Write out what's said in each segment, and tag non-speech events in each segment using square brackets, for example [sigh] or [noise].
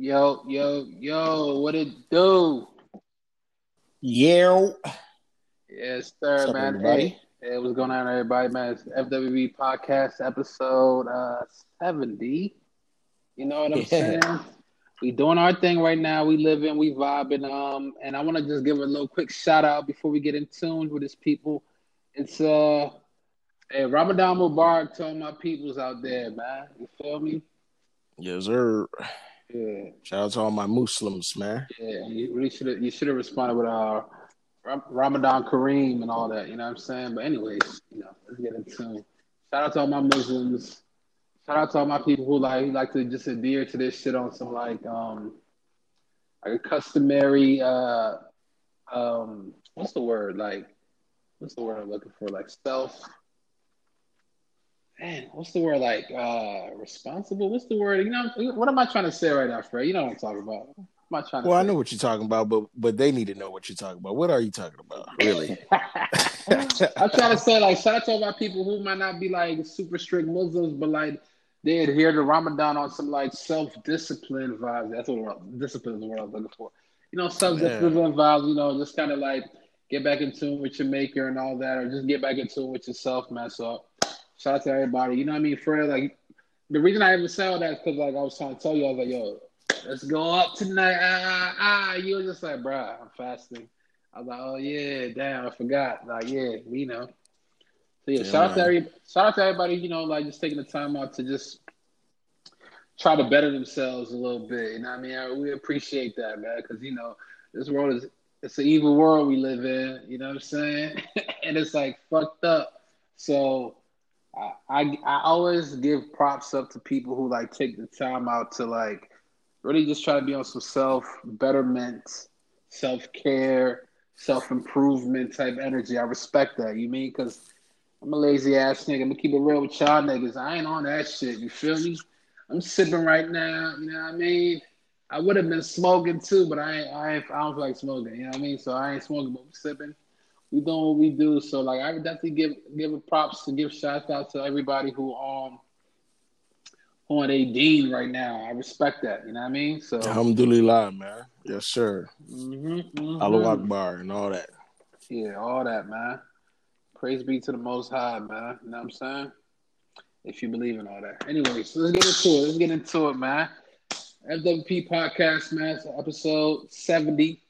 Yo, yo, yo, what it do? Yeah. Yes, sir, up, man. everybody? Hey, hey, what's going on, everybody, man? It's FWP podcast episode uh 70. You know what I'm Yeah. saying? We doing our thing right now. We living, we vibing. Um, and I want to just give a little quick shout out before we get in tune with this people. It's uh hey Ramadan Mubarak to all my peoples out there, man. You feel me? Yes, sir. Yeah. Shout out to all my Muslims, man. Yeah, you really should have you should have responded with uh Ramadan Kareem and all that, you know what I'm saying? But anyways, you know, let's get into shout out to all my Muslims. Shout out to all my people who like who like to just adhere to this shit on some like um like a customary uh um what's the word? Like what's the word I'm looking for? Like self Man, what's the word like uh responsible? What's the word? You know what am I trying to say right now, Fred? You know what I'm talking about. What am I trying to Well, I know what you're talking about, but but they need to know what you're talking about. What are you talking about, [laughs] really? I'm trying to say, like, shout out to all my people who might not be like super strict Muslims, but like they adhere to Ramadan on some like self discipline vibes. That's what discipline is the word I was looking for. You know, self discipline vibes. You know, just kind of like get back in tune with your maker and all that, or just get back in tune with yourself, mess So, shout out to everybody. You know what I mean? For like, the reason I even say all that is because like I was trying to tell you, I was like, yo, let's go up tonight. Ah, ah, ah. You were just like, bruh, I'm fasting. I was like, oh yeah, damn, I forgot. Like, yeah, we know. So yeah, Yeah, shout out to man. every, shout out to everybody. You know, like just taking the time out to just try to better themselves a little bit. You know, what I mean, I, we appreciate that, man, because you know, this world is it's an evil world we live in. You know what I'm saying? [laughs] and it's like fucked up. So. I, I I always give props up to people who like take the time out to like really just try to be on some self betterment, self care, self improvement type energy. I respect that. You mean because I'm a lazy ass nigga. I'm gonna keep it real with y'all niggas. I ain't on that shit. You feel me? I'm sipping right now. You know what I mean? I would have been smoking too, but I I I don't feel like smoking. You know what I mean? So I ain't smoking, but we sipping. We doing what we do. So like I would definitely give give a props to give shouts out to everybody who um who on a dean right now. I respect that. You know what I mean? So Alhamdulillah, man. Yes, sir. mhm, mhm. Allahu Akbar and all that. Yeah, all that, man. Praise be to the Most High, man. You know what I'm saying? If you believe in all that. Anyways, let's get into it. Let's get into it, man. FWP podcast, man. It's episode 70.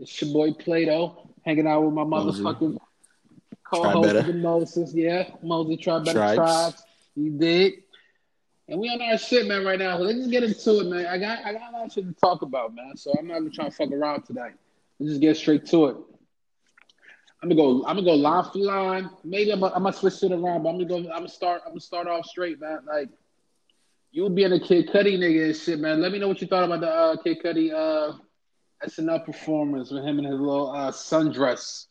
It's your boy Plato hanging out with my motherfucking Try co-host better. of the Moses. Yeah, Mosey Try Better Tribes. Tribes. You did. And we on our shit, man, right now. So let's just get into it, man. I got I got a lot of shit to talk about, man. So I'm not even trying to fuck around tonight. Let's just get straight to it. I'm gonna go. I'm gonna go line for line. Maybe I'm gonna, I'm gonna switch it around, but I'm gonna go. I'm gonna start. I'm gonna start off straight, man. Like you being a Kid Cudi nigga and shit, man. Let me know what you thought about the uh, Kid Cudi uh, SNL performance with him and his little uh, sundress,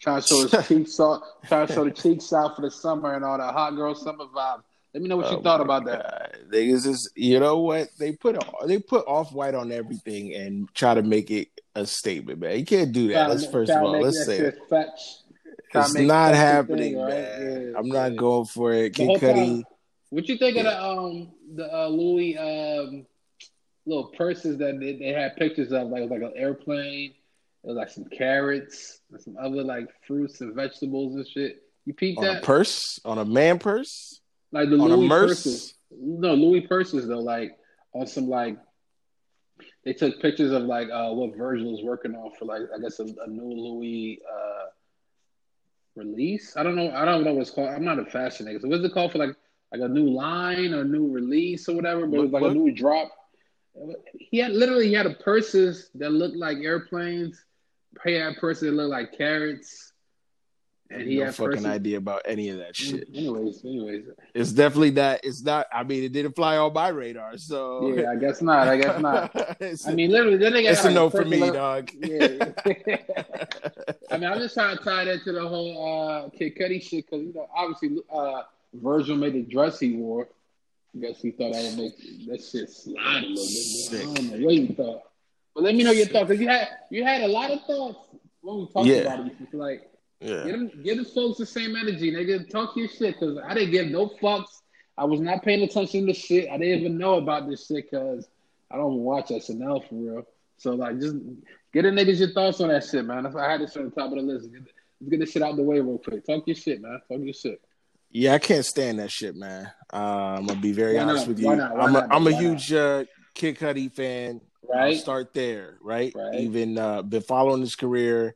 trying to show his [laughs] cheeks off, trying to show the cheeks out for the summer and all that hot girl summer vibe. Let me know what you Oh thought my about that. God. Niggas is, you know what? They put they put off white on everything and try to make it a statement, man. You can't do that. Let's to- first of all, let's say it. It's not happening, thing, right? man. Yeah, I'm not going for it. Kid Cudi. What you think of the um the uh, Louis um little purses that they, they had pictures of? Like it was like an airplane. It was like some carrots and some other like fruits and vegetables and shit. You peeped on a that? purse, on a man purse, like the on Louis purses. No, Louis purses though. Like on some like they took pictures of like uh what Virgil was working on for like I guess a, a new Louis uh release. I don't know. I don't know what's called. I'm not a fashion nigga. So what's it called for like like a new line or new release or whatever? But it was like What- a new drop. He had literally he had a purses that looked like airplanes. He had purses that looked like carrots. And he no had fucking purses. idea about any of that shit. Anyways, anyways. It's definitely not. It's not. I mean, it didn't fly on my radar. So Yeah, I guess not. I guess not. [laughs] I mean, literally, then they got it's a no for me, that dog. Yeah. [laughs] I mean, I'm just trying to tie that to the whole uh, Kid Cudi shit because you know, obviously, uh, Virgil made the dress he wore. I guess he thought I would make that shit slide a little bit. I don't know what you thought, but let me know your thoughts because you had you had a lot of thoughts when we talked Yeah. about it. It's like yeah. Get them, get the folks the same energy, nigga. Talk your shit, cause I didn't give no fucks. I was not paying attention to shit. I didn't even know about this shit, cause I don't watch SNL for real. So like, just get a niggas your thoughts on that shit, man. If I had this on the top of the list, get, let's get this shit out the way real quick. Talk your shit, man. Talk your shit. Yeah, I can't stand that shit, man. Uh, I'm gonna be very Why honest not? with you. Why not? Why I'm a? I'm a huge uh, Kid Cudi fan. I'll Right? start there, right? Right. Even uh, been following his career,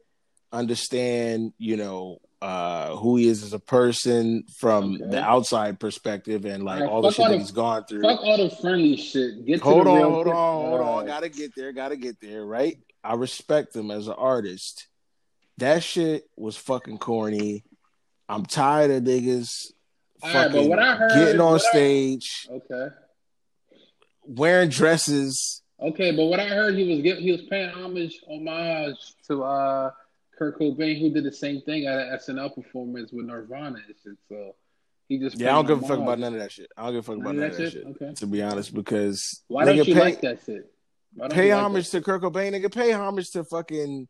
understand, you know, uh, who he is as a person from Okay. the outside perspective, and like Alright, all the shit all that the- he's gone through. Fuck all the friendly shit. Get to hold the on, real hold on, hold on. Alright. Gotta get there. Gotta get there. Right. I respect him as an artist. That shit was fucking corny. I'm tired of niggas All right, fucking what I heard- getting on what I- stage, Okay. wearing dresses. Okay, but what I heard he was give, he was paying homage homage to uh Kurt Cobain, who did the same thing at an SNL performance with Nirvana and shit. So he just Yeah, I don't give a fuck about none of that shit. I don't give a fuck about None none of that shit? shit. Okay. To be honest, because Why don't you pay, like that shit? Pay you like homage to Kurt Cobain, nigga. Pay homage to fucking,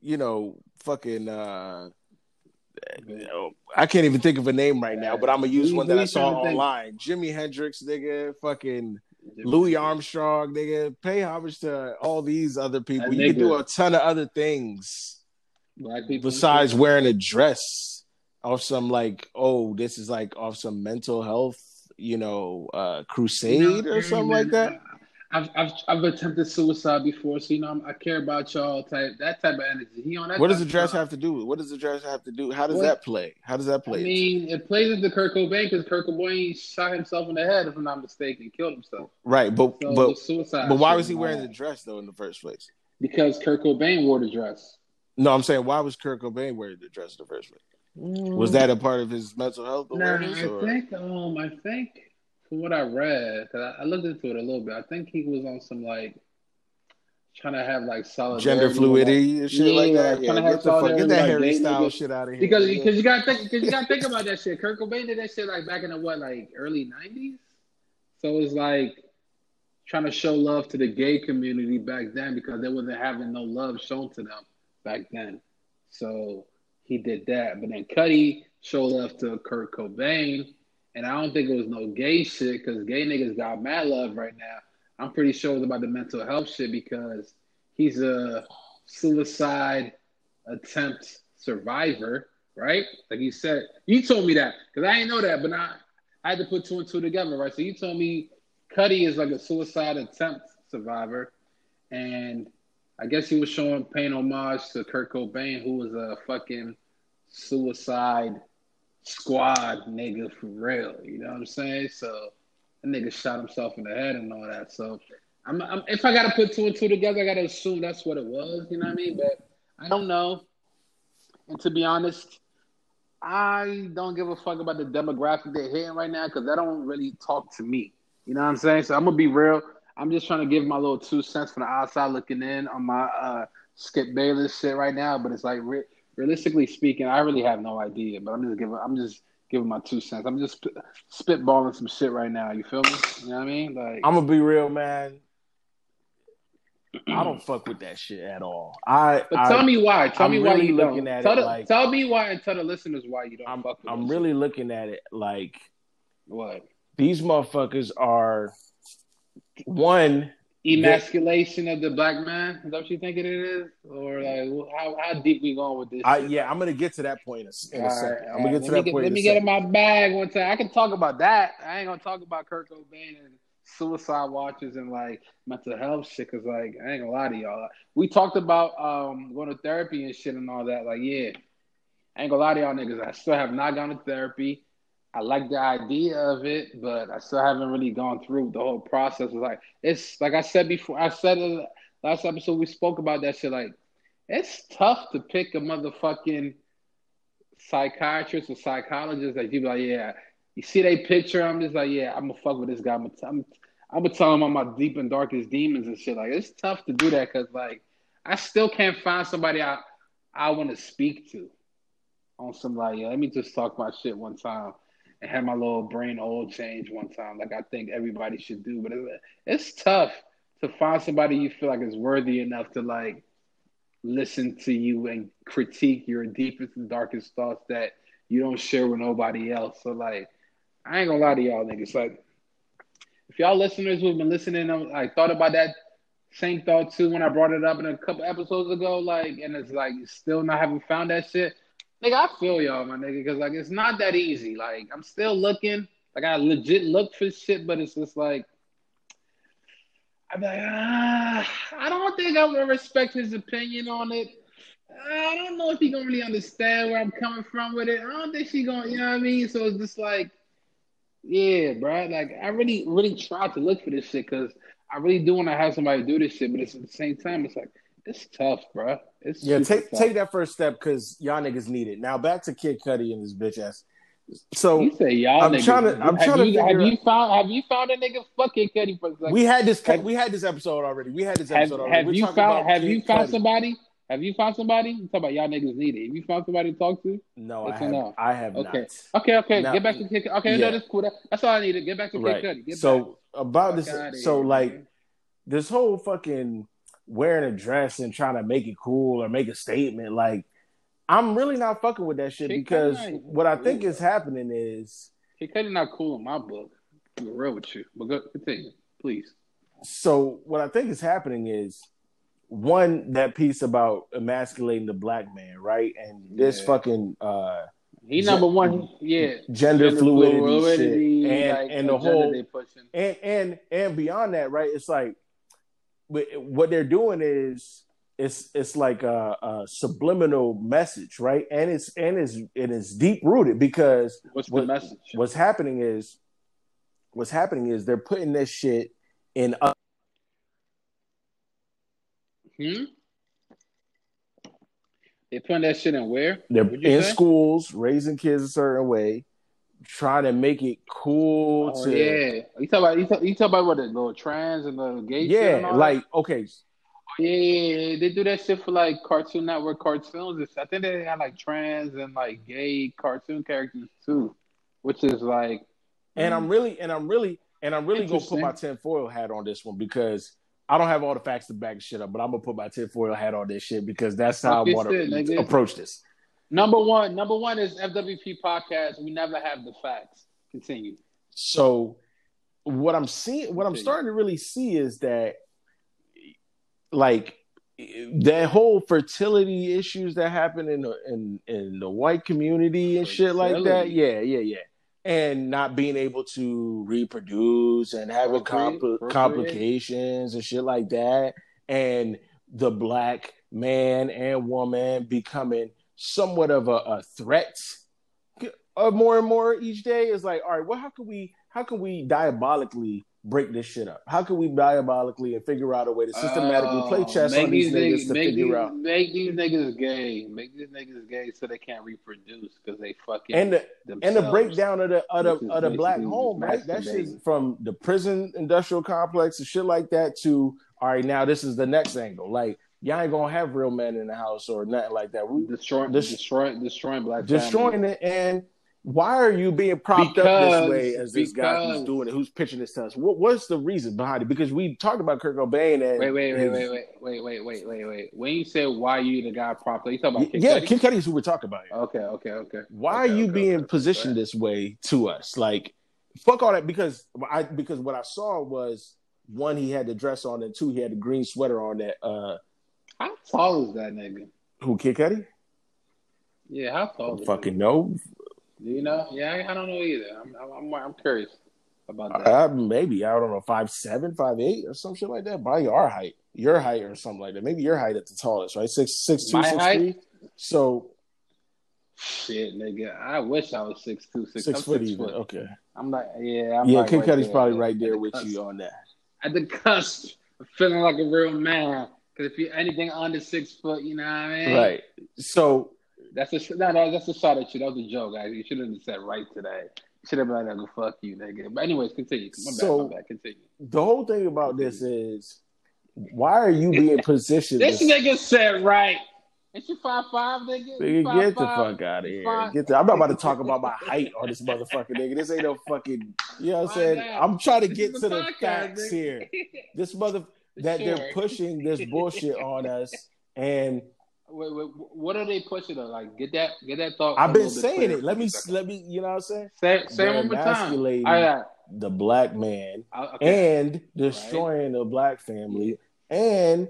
you know, fucking. uh? You know, I can't even think of a name right now, but I'm gonna use Who- one that I saw trying think? online. Jimi Hendrix, nigga, fucking Louis Armstrong, nigga. Pay homage to all these other people. That You can do a ton of other things Black people. besides wearing a dress off some like, oh, this is like off some mental health, you know, uh crusade You know, or something like that. I've, I've I've attempted suicide before, so you know I'm, I care about y'all type that type of energy. He on that. What does the dress have to do with? What does the dress have to do? How does What? that play? How does that play? I mean, it plays into Kurt Cobain because Kurt Cobain shot himself in the head, if I'm not mistaken, killed himself. right, but So but suicide. but why was he wearing the dress though in the first place? Because Kurt Cobain wore the dress. No, I'm saying why was Kurt Cobain wearing the dress in the first place? Was that a part of his mental health Nah. I or? think um I think from what I read, cause I, I looked into it a little bit. I think he was on some like trying to have like solidarity. Gender fluidity and shit Yeah, like that. like, Yeah, trying to have get, the fuck, get that like, Harry Styles shit out of here. Because because you gotta think because you gotta think about that shit. Kurt Cobain did that shit like back in the what like early nineties. So it's like trying to show love to the gay community back then because they wasn't having no love shown to them back then. So he did that. But then Cudi showed love to Kurt Cobain, and I don't think it was no gay shit because gay niggas got mad love right now. I'm pretty sure it's about the mental health shit because he's a suicide attempt survivor, right? Like you said, you told me that because I didn't know that, but I, I had to put two and two together, right? So you told me Cudi is like a suicide attempt survivor, and I guess he was showing paying homage to Kurt Cobain, who was a fucking suicide squad nigga for real. You know what I'm saying? So that nigga shot himself in the head and all that. So I'm, I'm if I gotta put two and two together, I gotta assume that's what it was. You know what I mean? But I don't know. And to be honest, I don't give a fuck about the demographic they're hitting right now because that don't really talk to me. You know what I'm saying? So I'm gonna be real. I'm just trying to give my little two cents from the outside looking in on my uh, Skip Bayless shit right now. But it's like realistically speaking, I really have no idea. But I'm just giving. I'm just giving my two cents. I'm just spitballing some shit right now. You feel me? You know what I mean? Like I'm gonna be real, man. I don't fuck with that shit at all. I, But I tell me why. Tell I'm me why really you looking don't. at tell, it the- like- tell me why and tell the listeners why you don't I'm fuck with I'm really shit. looking at it like what these motherfuckers are one emasculation of the black man. Is that what you think it is, or like how how deep we going with this? I, yeah, I'm gonna get to that point in a, in a second. right, I'm gonna get to let that me get, point. Let in me get in my bag one time. I can talk about that. I ain't gonna talk about Kurt Cobain and suicide watches and like mental health shit. Cause like I ain't gonna lie to y'all. We talked about um going to therapy and shit and all that. Like yeah, I ain't gonna lie to y'all niggas. I still have not gone to therapy. I like the idea of it, but I still haven't really gone through the whole process. It's like it's like I said before. I said it last episode. We spoke about that shit. Like it's tough to pick a motherfucking psychiatrist or psychologist that you be like, yeah, you see they picture. I'm just like, yeah, I'm gonna fuck with this guy. I'm gonna, I'm, I'm gonna tell him I'm my deep and darkest demons and shit. Like it's tough to do that because like I still can't find somebody I I want to speak to on some like, yeah, let me just talk my shit one time and have my little brain oil change one time, like I think everybody should do. But it's, it's tough to find somebody you feel like is worthy enough to like listen to you and critique your deepest and darkest thoughts that you don't share with nobody else. So like, I ain't gonna lie to y'all niggas. Like, if y'all listeners who've been listening, I thought about that same thought too when I brought it up in a couple episodes ago. Like, and it's like still not having found that shit. Nigga, I feel y'all, my nigga, because like it's not that easy. Like, I'm still looking. Like, I legit look for shit, but it's just like I'm like, ah, I don't think I'm gonna respect his opinion on it. I don't know if he gonna really understand where I'm coming from with it. I don't think she gonna, you know what I mean? So it's just like, yeah, bro. Like I really, really tried to look for this shit because I really do want to have somebody do this shit, but it's at the same time, it's like it's tough, bro. It's yeah. Take tough. take that first step because y'all niggas need it. Now back to Kid Cudi and his bitch ass. So you say y'all I'm niggas. Trying to, I'm have trying you, to have you found have you found a nigga fucking Cudi for like, We had this have, we had this episode already. We had this episode have, already. Have We're you found have Kid you found Cudi. somebody? Have you found somebody? You talk about y'all niggas need it. Have you found somebody to talk to? No, I have, no? I have okay. Not. Okay, okay. Now, Get back to Kid Okay, yeah. no, that's cool. that's all I needed. Get back to Kid right. Cudi. Get so back. about this so like this whole fucking wearing a dress and trying to make it cool or make a statement, like I'm really not fucking with that shit Kid because what I think is happening is Kid Cudi not not cool in my book. I'm real with you, but go continue, please. So what I think is happening is one that piece about emasculating the black man, right? And this yeah. fucking uh he number one, yeah. Gender, gender fluidity, fluidity and like, and the whole and and and beyond that, right? It's like what they're doing is it's it's like a, a, subliminal message, right? And it's and it's it is deep rooted because what's what, the message? What's happening is what's happening is they're putting this shit in. hmm. They putting that shit in where? They're in say? schools, raising kids a certain way, trying to make it cool. Oh, to yeah, you talk about you talk, you talk about what the, the trans and the gay. Yeah, like okay, yeah, yeah, yeah, they do that shit for like Cartoon Network cartoons. I think they have like trans and like gay cartoon characters too, which is like. And I'm mm. really, and I'm really, and I'm really gonna put my tinfoil hat on this one because I don't have all the facts to back shit up, but I'm gonna put my tinfoil hat on this shit because that's how I want to approach this. Number one, number one is FWP podcast. We never have the facts. Continue. So, what I'm seeing, what I'm starting to really see is that like that whole fertility issues that happen in the in in the white community and shit like that. Yeah, yeah, yeah. And not being able to reproduce and having compl- complications and shit like that, and the black man and woman becoming somewhat of a, a threat of more and more each day is like, all right, well, how can we how can we diabolically break this shit up? How can we diabolically and figure out a way to systematically uh, play chess on these, niggas, niggas to figure these, out? Make these niggas gay. Make these niggas gay so they can't reproduce because they fucking and the and the breakdown of the of the, of the black home, right? That shit from the prison industrial complex and shit like that to all right. Now this is the next angle, like y'all ain't gonna have real men in the house or nothing like that. We destroying, des- destroying, destroying black, destroying families. it. And why are you being propped because, up this way as this guy who's doing it, who's pitching this to us? What, what's the reason behind it? Because we talked about Kurt Cobain and wait, wait, wait, his, wait, wait, wait, wait, wait, wait, wait. When you say why you the guy propped up, you talking about Kid yeah, Cudi? Kid Cudi is who we're talking about. Here. Okay, okay, okay. Why okay, are you okay, being okay, positioned this way to us? Like, fuck all that. Because I because what I saw was one, he had the dress on, and two, he had the green sweater on that. uh how tall is that nigga? Who Kid Cudi? Yeah, how tall? Fucking no. Do you know? Yeah, I, don't know either. I'm, I'm, I'm curious about that. Uh, maybe I don't know, five seven, five eight, or some shit like that. By your height, your height, or something like that. Maybe your height at the tallest, right? Six, six two, My six height? three. So, shit, nigga, I wish I was six two, six, six I'm foot six even. Foot. Okay. I'm like, yeah, I'm yeah. like Kid right Cudi's probably right there with you on that. At the cusp, feeling like a real man. Because if you're anything under six foot, you know what I mean? Right. So that's a no, no, that's a shot at you. That was a joke, guys. You shouldn't have said right today. You should have been like, "Fuck you, nigga." But anyways, continue. My so, my bad. Continue. The whole thing about this is, why are you being [laughs] positioned? this, nigga said right. Ain't you five five, nigga? Nigga, five, get the fuck out of here. Get the, I'm not about to talk about my height on this motherfucker, nigga. This ain't no fucking. You know what I'm saying? I'm trying to this get to the, podcast, facts nigga. here. [laughs] This mother that sure. they're pushing this bullshit on us, [laughs] and Wait, wait, what are they pushing? On? Like, get that, get that thought. I've been saying it. Let me, let me. You know what I'm saying? Say, say one more time. Right, the black man okay. and destroying right. the black family and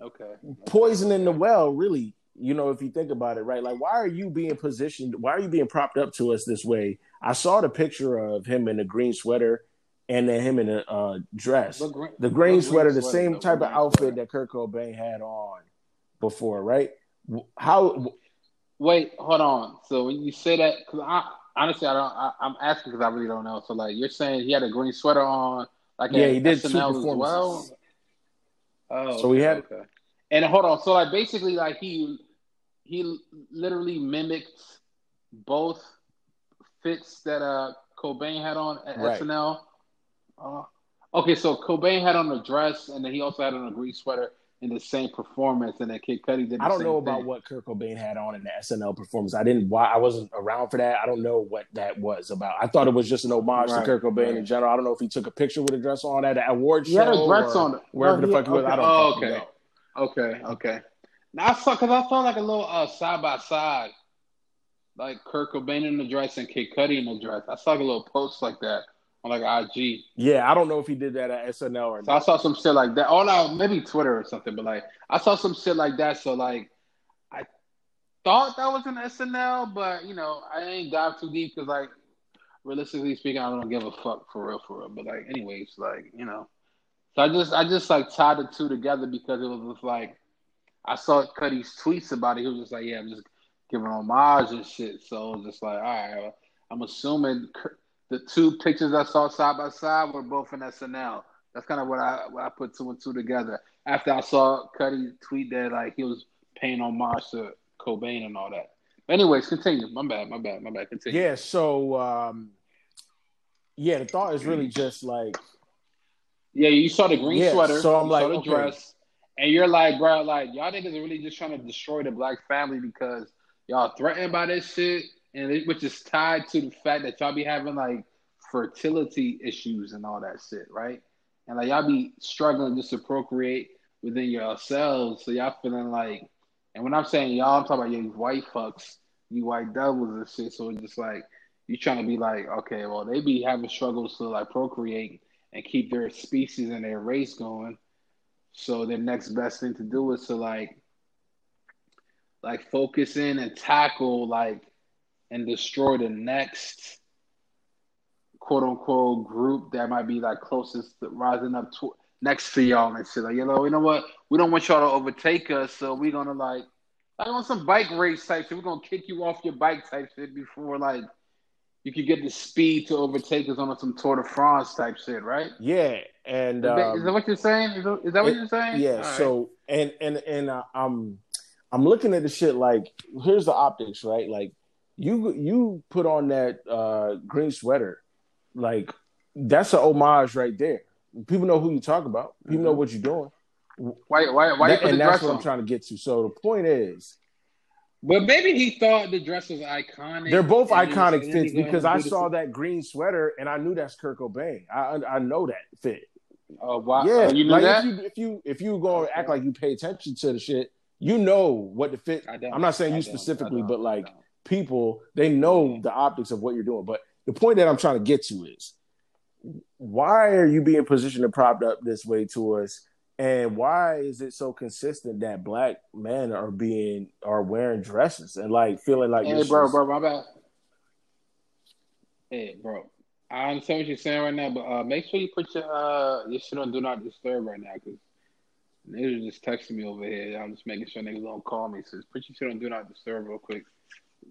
okay. poisoning the well. Really, you know, if you think about it, right? Like, why are you being positioned? Why are you being propped up to us this way? I saw the picture of him in a green sweater and then him in a uh, dress. The green, the green sweater, the same type of outfit sweater. that Kurt Cobain had on before, right? How? Wait, hold on. So when you say that, because I honestly I don't, I, am asking because I really don't know. So like you're saying he had a green sweater on, like yeah, he did SNL performances. Well? Oh, so we had okay. And hold on, so like basically like he he literally mimicked both fits that uh Cobain had on at right. SNL. Uh, okay, so Cobain had on a dress, and then he also had on a green sweater in the same performance, and then Kid Cudi did. I don't know thing. about what Kurt Cobain had on in the SNL performance. I didn't. I wasn't around for that. I don't know what that was about. I thought it was just an homage right, to Kurt Cobain right. in general. I don't know if he took a picture with a dress on at an award he show. He had a dress on wherever the fuck he was. I don't. Oh, okay. Okay. Okay. Now I saw because I saw like a little uh, side by side, like Kurt Cobain in the dress and Kid Cudi in the dress. I saw like a little post like that on like IG. Yeah, I don't know if he did that at SNL or so not. I saw some shit like that. Oh no, maybe Twitter or something. But like, I saw some shit like that. So like, I thought that was an SNL, but you know, I ain't dive too deep because like, realistically speaking, I don't give a fuck for real, for real. But like, anyways, like you know, so I just I just like tied the two together because it was just like I saw Cudi's tweets about it. He was just like, yeah, I'm just giving homage and shit. So it was just like, all right, I'm assuming the two pictures I saw side by side were both in SNL. That's kind of what I what I put two and two together. After I saw Cudi tweet that like he was paying homage to Cobain and all that. But anyways, continue. My bad, my bad, my bad. Continue. Yeah. So, um, yeah, the thought is really just like, yeah, you saw the green yeah, sweater, so I'm you like, saw the okay. dress, and you're like, bro, like y'all niggas are really just trying to destroy the black family because y'all threatened by this shit and it, which is tied to the fact that y'all be having like fertility issues and all that shit, right? And like y'all be struggling just to procreate within yourselves, so y'all feeling like, and when I'm saying y'all, I'm talking about you white fucks, you white devils and shit. So it's just like you trying to be like, okay, well they be having struggles to like procreate and keep their species and their race going. So the next best thing to do is to like like focus in and tackle like and destroy the next quote unquote group that might be like closest to rising up to, next to y'all and shit. Like, you know, you know what? We don't want y'all to overtake us, so we're gonna like like on some bike race type shit. We're gonna kick you off your bike type shit before like you could get the speed to overtake us on some Tour de France type shit, right? Yeah, and is, that um, what you're saying? Is that, is that what you're saying? Yeah. All so right. and and and uh, I'm I'm looking at the shit like here's the optics, right? Like you you put on that uh, green sweater, like that's an homage right there. People know who you talk about. People mm-hmm. know what you're doing. Why why why? That, and that's what on? I'm trying to get to. So the point is. But maybe he thought the dress was iconic. They're both iconic fits because I saw that green sweater and I knew that's Kurt Cobain. I I know that fit. Oh wow! Yeah, oh, you like that? if you if you if you go okay. act like you pay attention to the shit, you know what the fit. I'm not saying I you specifically, but like people, they know the optics of what you're doing. But the point that I'm trying to get to is why are you being positioned and propped up this way to us? And why is it so consistent that black men are being are wearing dresses and like feeling like hey, bro, bro, my bad. Hey, bro, I understand what you're saying right now, but uh, make sure you put your uh your shit on do not disturb right now because niggas are just texting me over here. I'm just making sure niggas don't call me. So just put your shit on do not disturb real quick.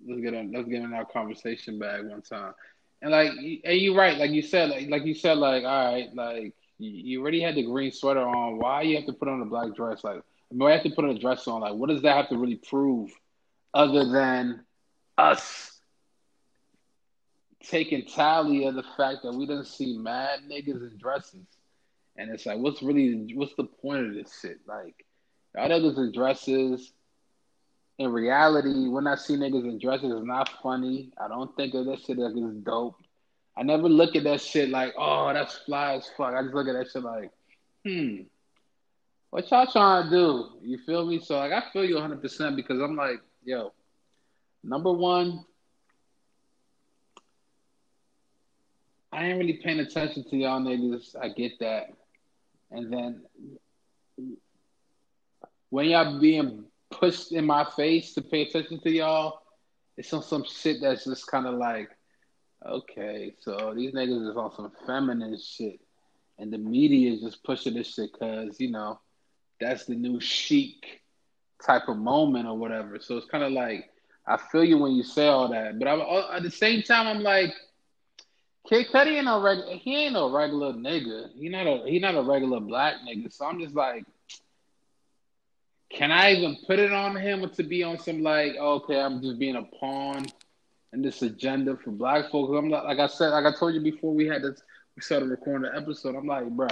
Let's get on. Let's get in our conversation bag one time. And like, and you're right. Like you said, like, like you said, like all right, like you already had the green sweater on. Why you have to put on a black dress? Like, why you have to put on a dress on? Like, what does that have to really prove, other than us taking tally of the fact that we didn't see mad niggas in dresses? And it's like, what's really, what's the point of this shit? Like, y'all niggas in dresses in reality, when I see niggas in dresses, it's not funny. I don't think of that shit as dope. I never look at that shit like, oh, that's fly as fuck. I just look at that shit like, hmm, what y'all trying to do? You feel me? So like, I feel you 100 percent because I'm like, yo, number one, I ain't really paying attention to y'all niggas. I get that. And then when y'all being pushed in my face to pay attention to y'all, it's on some shit that's just kind of like, okay, so these niggas is on some feminine shit, and the media is just pushing this shit because you know that's the new chic type of moment or whatever. So it's kind of like I feel you when you say all that, but I'm, uh, at the same time I'm like, Kid Cudi ain't no regular. He ain't no regular nigga. He not a he not a regular black nigga. So I'm just like, can I even put it on him to be on some like, oh, okay, I'm just being a pawn in this agenda for black folks? I'm not like I said, like I told you before we had this, we started recording the episode. I'm like, bro,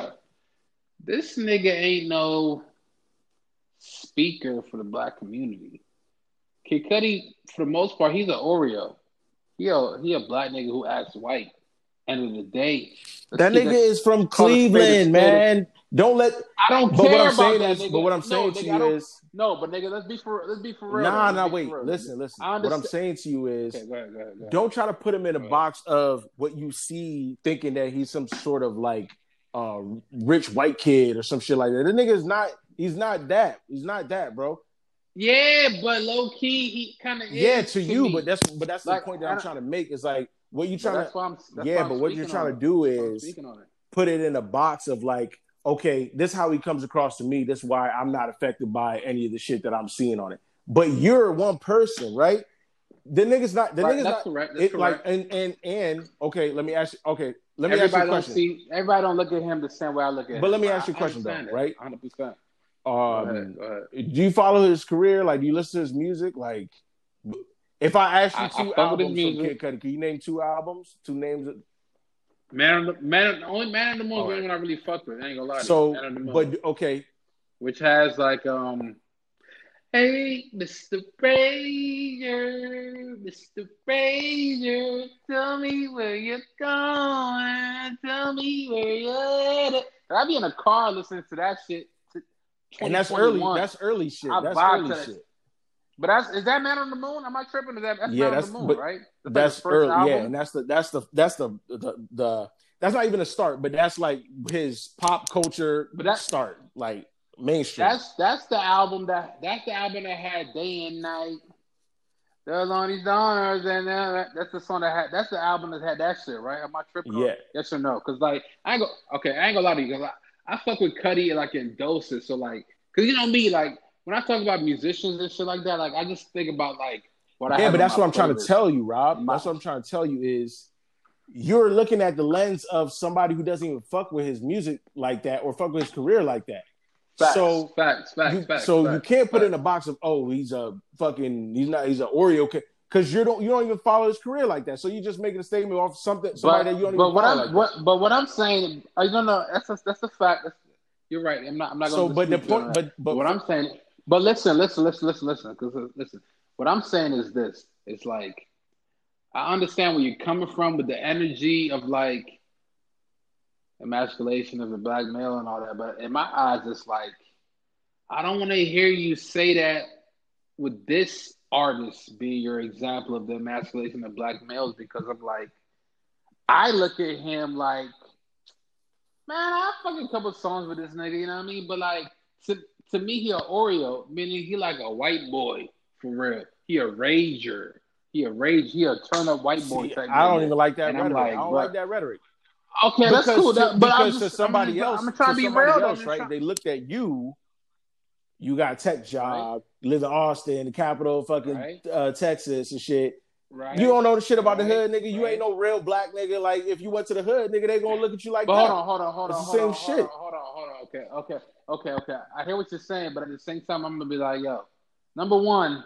this nigga ain't no speaker for the black community. Kid Cudi, for the most part, he's an Oreo. He a he a black nigga who acts white. End of the day, that nigga is from Cleveland, man. Don't let. I don't but care what I'm about saying that is, nigga. but what I'm No, saying nigga, to I you is, No, but nigga, let's be for let's be for real. nah, nah, wait, real. listen, listen. What I'm saying to you is, Okay, go ahead, go ahead, go ahead. don't try to put him in a box of what you see, thinking that he's some sort of like uh rich white kid or some shit like that. The nigga is not. He's not that. He's not that, bro. Yeah, but low key, he kind of Yeah, to you, me. but that's but that's Like, the point that I'm trying to make. Is like what you trying that's to why I'm. That's yeah, but what you're trying to do That's why I'm is speaking on it. put it in a box of like, okay, this is how he comes across to me. This is why I'm not affected by any of the shit that I'm seeing on it. But you're one person, right? The nigga's not. The Right, nigga's that's not. correct. That's It, like and and and okay. Let me ask you. Okay, let me ask you everybody a don't question. see. Everybody don't look at him the same way I look at him. But let me ask you a question, though, that, right? Hundred percent. Go Um, ahead. Go ahead. do you follow his career? Like, do you listen to his music? Like, if I asked you I- I two his albums from. Kid Cudi, can you name two albums? Two names. Of, Man, on the, man, the only man in the moon All is the right. only one I really fuck with. I ain't gonna lie. to so, man on the moon, but okay, which has like um, hey, Mr. Frazier, Mr. Frazier, tell me where you're going. Tell me where you're. At. I'd be in a car listening to that shit. To and that's early. That's early shit. I That's early to that. shit. But that's is that Man on the Moon? Am I tripping? Is that that's Yeah, Man that's- on the Moon, right? like That's his first early. album? Yeah, and that's the that's the that's the, the the that's not even a start, but that's like his pop culture But that- start, like mainstream. That's that's the album that that's the album that had day and night. There's on these donors, and uh, that's the song that had. That's the album that had that shit, right? Am I tripping? Yeah. Yes or no? Because like I ain't go. Okay, I ain't gonna lie to you. Cause I, I fuck with Cudi like in doses. So like, cause you know me, like when I talk about musicians and shit like that, like I just think about like what I. yeah, but that's what I'm trying to tell you, Rob. That's what I'm trying to tell you is you're looking at the lens of somebody who doesn't even fuck with his music like that or fuck with his career like that. Facts, so facts, facts, you, facts. so you can't put it facts. in a box of oh he's a fucking he's not he's an Oreo because you don't you don't even follow his career like that. So you're just making a statement off something somebody but, that you don't but even what I'm like what, but what I'm saying, I don't know. That's a, that's a fact. That's, you're right. I'm not. I'm not So, but the point, but but what I'm saying, but listen, listen, listen, listen, listen. Because uh, listen, what I'm saying is this: it's like I understand where you're coming from with the energy of like emasculation of the black male and all that, but in my eyes, it's like I don't want to hear you say that with this artist being your example of the emasculation of black males because of like I look at him like man, I fucking couple songs with this nigga, you know what I mean? But like to to me he a Oreo, meaning he like a white boy for real. He a rager. He a rage. He a turn up white boy See, type. I don't even like that And rhetoric. like, I don't but- like that rhetoric. Okay, that's cool. That, but because just, to somebody I'm just, else, I'm trying to to be real, else, right? trying- They looked at you. You got a tech job, live in Austin, the capital of fucking Right. uh, Texas and shit. Right? You don't know the shit about the hood, nigga. You Right. ain't no real black nigga. Like if you went to the hood, nigga, they gonna look at you like But that. hold on, hold on, hold on, It's the same on, shit. hold on, hold on, hold on. Okay, okay, okay, okay. I hear what you're saying, but at the same time, I'm gonna be like, yo, number one,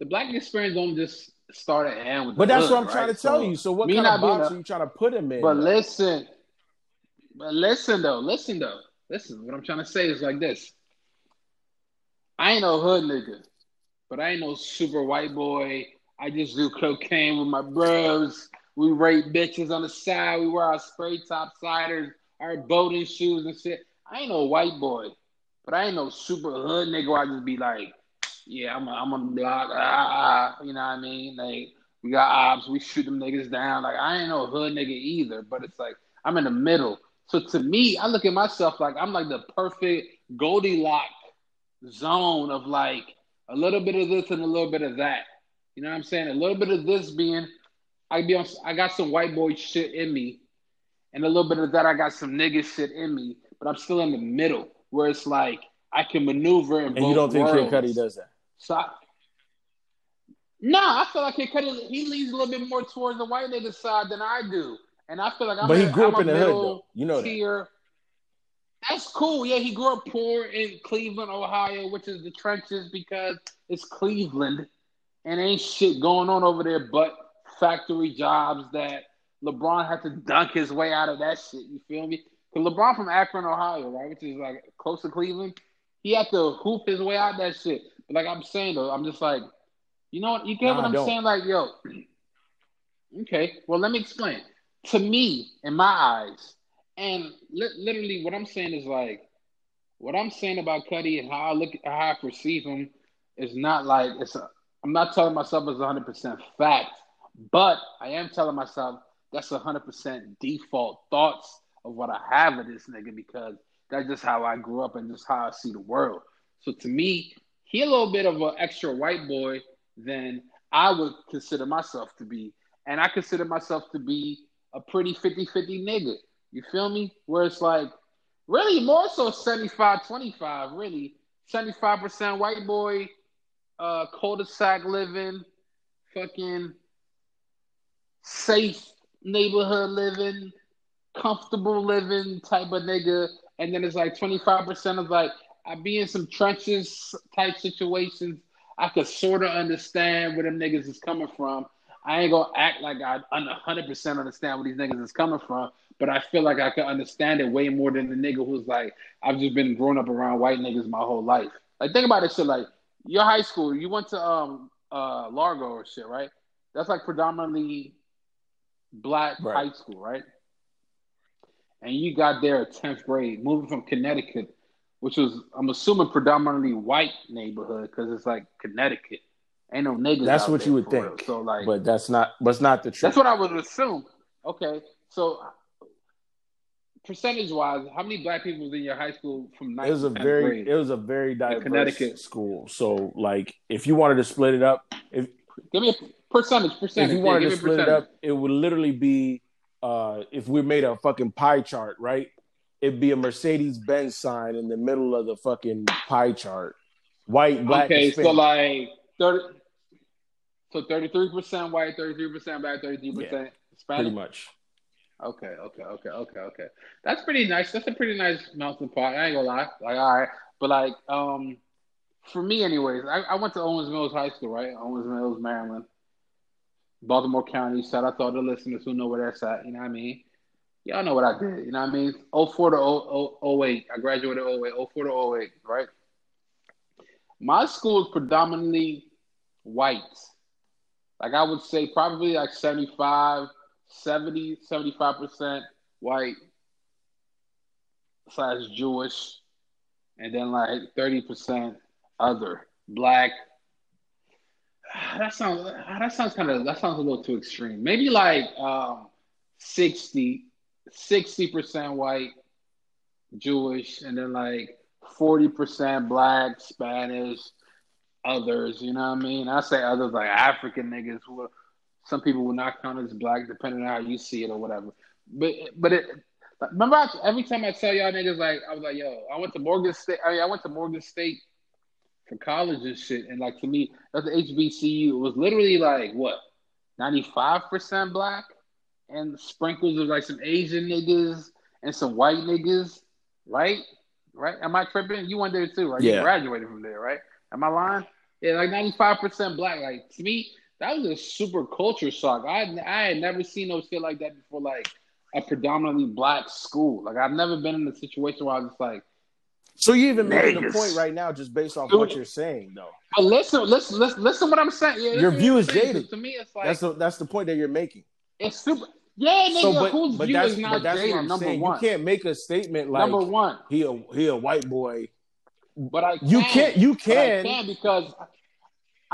the black experience don't just start and end with. But that's hood, what I'm trying to tell So, you. So what kind of box a- are you trying to put him in? But listen, but listen though, listen though, listen. What I'm trying to say is like this. I ain't no hood nigga, but I ain't no super white boy. I just do cocaine with my bros. We rape bitches on the side. We wear our spray top sliders, our boating shoes and shit. I ain't no white boy, but I ain't no super hood nigga I just be like, yeah, I'm, I'm on the block. Ah, ah, you know what I mean? Like, We got ops. We shoot them niggas down. Like I ain't no hood nigga either, but it's like I'm in the middle. So to me, I look at myself like I'm like the perfect Goldilocks zone of like a little bit of this and a little bit of that. You know what I'm saying? A little bit of this being I be on I got some white boy shit in me, and a little bit of that I got some nigga shit in me, but I'm still in the middle where it's like I can maneuver in and you don't think Kid Cudi does that? So I, no, I feel like Kid Cudi he leans a little bit more towards the white nigga side than I do, and I feel like I'm. But he grew I'm up in the hood, though. You know that. That's cool. Yeah, he grew up poor in Cleveland, Ohio, which is the trenches because it's Cleveland and ain't shit going on over there but factory jobs that LeBron had to dunk his way out of that shit. You feel me? Because LeBron from Akron, Ohio, right, which is like close to Cleveland, he had to hoop his way out that shit. But like I'm saying though, I'm just like, you know what? You get Nah, what I'm don't. saying? Like, yo, okay. Well, let me explain. To me, in my eyes, and li- literally, what I'm saying is like, what I'm saying about Cudi and how I look, how I perceive him, is not like it's. A, I'm not telling myself it's 100 percent fact, but I am telling myself that's 100 percent default thoughts of what I have of this nigga because that's just how I grew up and just how I see the world. So to me, he a little bit of an extra white boy than I would consider myself to be. And I consider myself to be a pretty 50-50 nigga. You feel me? Where it's like really more so 75-25, really. 75% white boy, uh cul-de-sac living, fucking safe neighborhood living, comfortable living type of nigga. And then it's like 25% of like I be in some trenches type situations. I could sort of understand where them niggas is coming from. I ain't gonna act like I 100% understand where these niggas is coming from, but I feel like I can understand it way more than the nigga who's like, I've just been growing up around white niggas my whole life. Like, think about this shit. Like, your high school, you went to um uh Largo or shit, right? That's like predominantly black Right. high school, right? And you got there at 10th grade, moving from Connecticut, which was, I'm assuming, predominantly white neighborhood because it's like Connecticut. Ain't no niggas. That's out what there you would for real. think. So, like, But that's not. But not the truth. that's what I would assume. Okay, so percentage wise, how many black people was in your high school from ninth it was a very grade? it was a very diverse Connecticut. school. So like if you wanted to split it up, if Give me a percentage. Percentage. if you wanted give to split it up, it would literally be uh if we made a fucking pie chart, right? It'd be a Mercedes Benz sign in the middle of the fucking pie chart. White, black, okay, so like thirty. So thirty-three percent white, thirty-three percent black, thirty-three percent pretty Hispanic. much. Okay, okay, okay, okay, okay. That's pretty nice. That's a pretty nice melting pot. I ain't gonna lie. Like, all right, but like, um, for me, anyways, I, I went to Owings Mills High School, right? Owings Mills, Maryland, Baltimore County. Shout out to all the listeners who know where that's at. You know what I mean? Y'all know what I did. You know what I mean? 04 to 0, 08. I graduated 08. 04 to 08, right? My school is predominantly white. Like I would say probably like 75, 70, 75% white slash Jewish, and then like 30% other black. [sighs] That sounds that sounds kind of that sounds a little too extreme. Maybe like um 60 percent white, Jewish, and then like 40% black, Spanish, others, you know what I mean? I say others like African niggas who some people will not count as black depending on how you see it or whatever. But but it remember I, every time I tell y'all niggas like I was like, yo, I went to Morgan State I, mean, I went to Morgan State for college and shit and like to me that's the HBCU it was literally like what 95% black and sprinkles of like some Asian niggas and some white niggas, right? Right? Am I tripping? You went there too, right? Yeah. You graduated from there, right? Am I lying? Yeah, like ninety five percent black. Like to me, that was a super culture shock. I I had never seen no shit like that before. Like a predominantly black school. Like I've never been in a situation where I was just like, So you even making the Niggas. point right now just based off Dude. what you're saying though. but listen, listen, listen, listen what I'm saying. Yeah, Your view is jaded. To me, it's like That's the that's the point that you're making. it's super. Yeah, nigga, So but, whose but view that's is not that's jaded? what I'm number saying. one. You can't make a statement like number one. he a he a white boy. But I can. You can't you can can because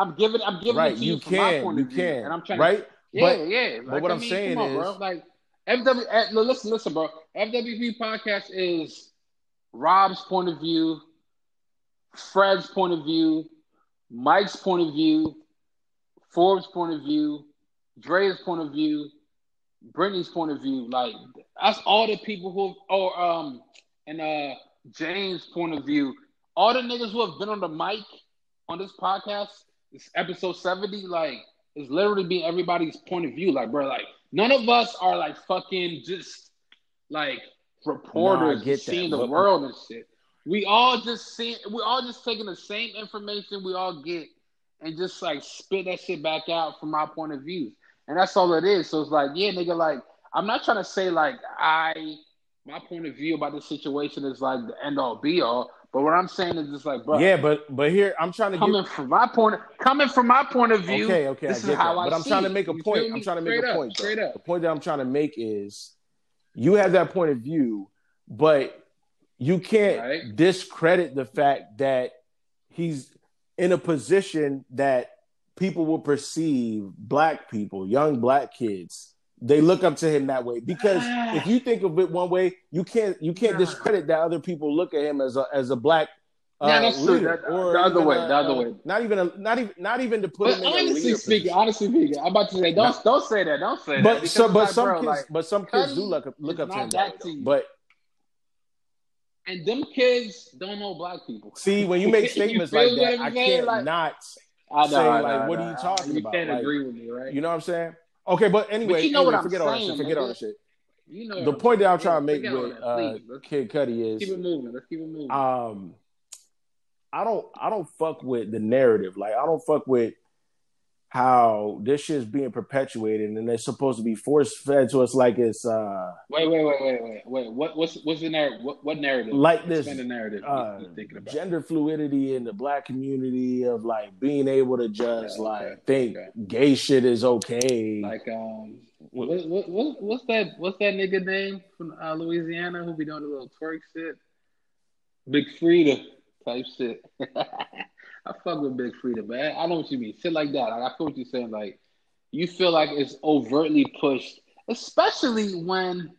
I'm giving I'm giving right. it to you, you from can, my point you of view, can, and I'm trying right. to yeah but, yeah. but Like, what I I'm mean, saying on, is, bro. Like FW, eh, listen, listen, bro. FWP podcast is Rob's point of view, Fred's point of view, Mike's point of view, Forbes' point of view, Dre's point of view, Brittany's point of view. Like that's all the people who or um and uh James' point of view. All the niggas who have been on the mic on this podcast, this episode 70, like is literally being everybody's point of view. Like, bro, like none of us are like fucking just like reporters Nah, I get that, seeing the world and shit. We all just see we all just taking the same information we all get and just like spit that shit back out from our point of view. And that's all it is. So it's like, yeah, nigga, like I'm not trying to say like I my point of view about the situation is like the end all be all. But what I'm saying is just like, bro, yeah, but but here I'm trying to coming get. from my point coming from my point of view. Okay, okay, this I is get how that. I But I'm trying to make a You point. I'm trying to make Straight a up, point. Straight up. The point that I'm trying to make is, you have that point of view, but you can't Right. discredit the fact that he's in a position that people will perceive black people, young black kids, they look up to him that way. Because if you think of it one way, you can't you can't discredit that other people look at him as a as a black. uh, Yeah, that's true. That- or the other way, a- the other way. Not even a, not even not even to put But him in a honestly speaking, honestly speaking, I'm about to say, don't Nah. don't say that, don't say that. But because so, but some bro, kids, like, but some kids do look up, look up to him that to But and them kids don't know black people. see, when you make [laughs] statements feel like that, saying? can't Like- not. I know, say, I know, like, I what are know. you talking you about? can't Like, agree with me, right? You know what I'm saying? Okay, but anyway, you know anyway, what I'm forget all that shit. saying, Forget all that shit. You know The point that I'm trying to make with that, uh. Kid Cudi keep is, it moving. Let's keep it moving. um, I don't, I don't fuck with the narrative. Like, I don't fuck with how this shit is being perpetuated and it's supposed to be force fed to us like it's uh wait, wait, wait, wait, wait, wait. What, what's what's the narrative? What, what narrative? like this Explain the narrative. uh, you, you thinking about? gender fluidity in the black community of like being able to just Yeah, okay, like think okay. gay shit is okay. Like um, what, what, what, what's that? What's that nigga name from uh, Louisiana who be doing the little twerk shit? Big Freedia type shit. [laughs] I fuck with Big Freedia, man. I know what you mean. Shit like that. Like, I feel what you're saying. Like you feel like it's overtly pushed, especially when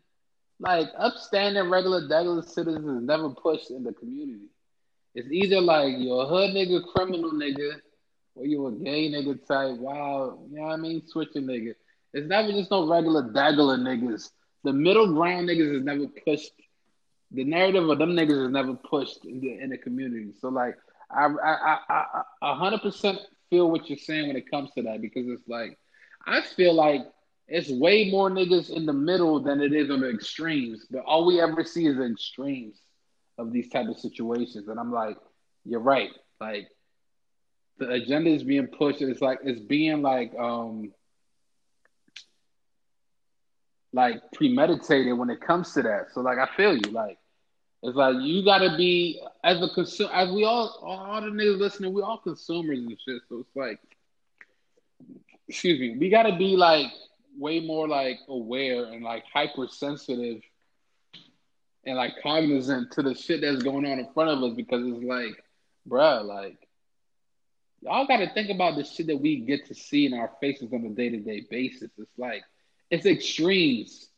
like upstanding regular regular citizens never pushed in the community. It's either like you're a hood nigga, criminal nigga, or you're a gay nigga type, wow, you know what I mean? Switching nigga. It's never just no regular daggler niggas. The middle ground niggas is never pushed. The narrative of them niggas is never pushed in the in the community. So like I I I a hundred percent feel what you're saying when it comes to that because it's like I feel like it's way more niggas in the middle than it is on the extremes. But all we ever see is the extremes of these type of situations. And I'm like, you're right. Like the agenda is being pushed. It's like it's being like um like premeditated when it comes to that. So like I feel you. Like it's like you gotta be as a consumer as we all all the niggas listening, we all consumers and shit. So it's like excuse me, we gotta be like way more like aware and like hypersensitive and like cognizant to the shit that's going on in front of us because it's like, bruh, like y'all got to think about the shit that we get to see in our faces on a day to day basis. It's like it's extremes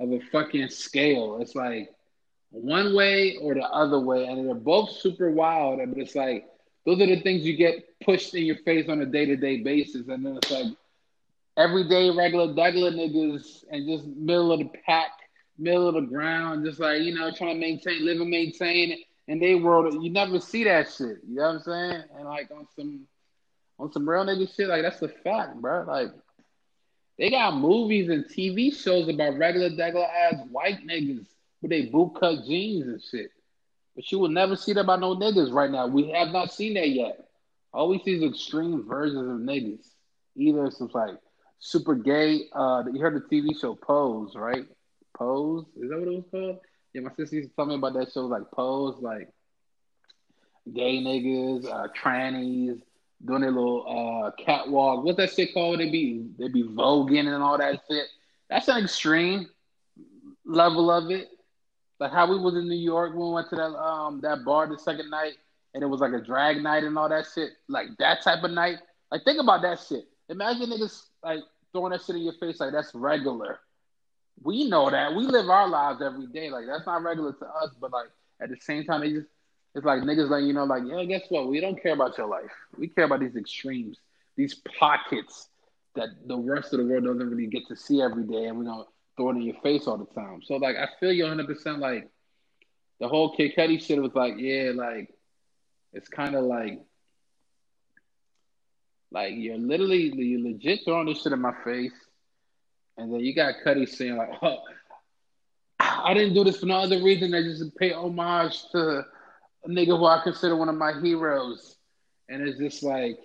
of a fucking scale. It's like one way or the other way, and they're both super wild. And it's like those are the things you get pushed in your face on a day to day basis, and then it's like everyday regular regular niggas and just middle of the pack, middle of the ground, just like you know trying to maintain, live and maintain. In their world, you never see that shit. You know what I'm saying? And like on some on some real nigga shit, like that's a fact, bro. Like they got movies and TV shows about regular regular ass white niggas with they boot cut jeans and shit. But you will never see that by no niggas right now. We have not seen that yet. All we see is extreme versions of niggas. Either some like super gay. Uh, you heard the TV show Pose, right? Pose is that what it was called? Yeah, my sister used to tell me about that show, like Pose, like gay niggas, uh, trannies doing their little uh, catwalk. What's that shit called? They be they be voguing and all that shit. That's an extreme level of it. Like how we was in New York when we went to that um that bar the second night and it was like a drag night and all that shit. Like that type of night. Like think about that shit. Imagine niggas like throwing that shit in your face like that's regular. We know that. We live our lives every day. Like that's not regular to us, but like at the same time, they just it's like niggas like you know like yeah, guess what? We don't care about your life. We care about these extremes, these pockets that the rest of the world doesn't really get to see every day, and we don't throw in your face all the time. So like I feel you 100. percent Like the whole Kid Cudi shit was like yeah, like it's kind of like like you're literally you legit throwing this shit in my face, and then you got Cudi saying like, "Oh, I didn't do this for no other reason than just to pay homage to a nigga who I consider one of my heroes," and it's just like,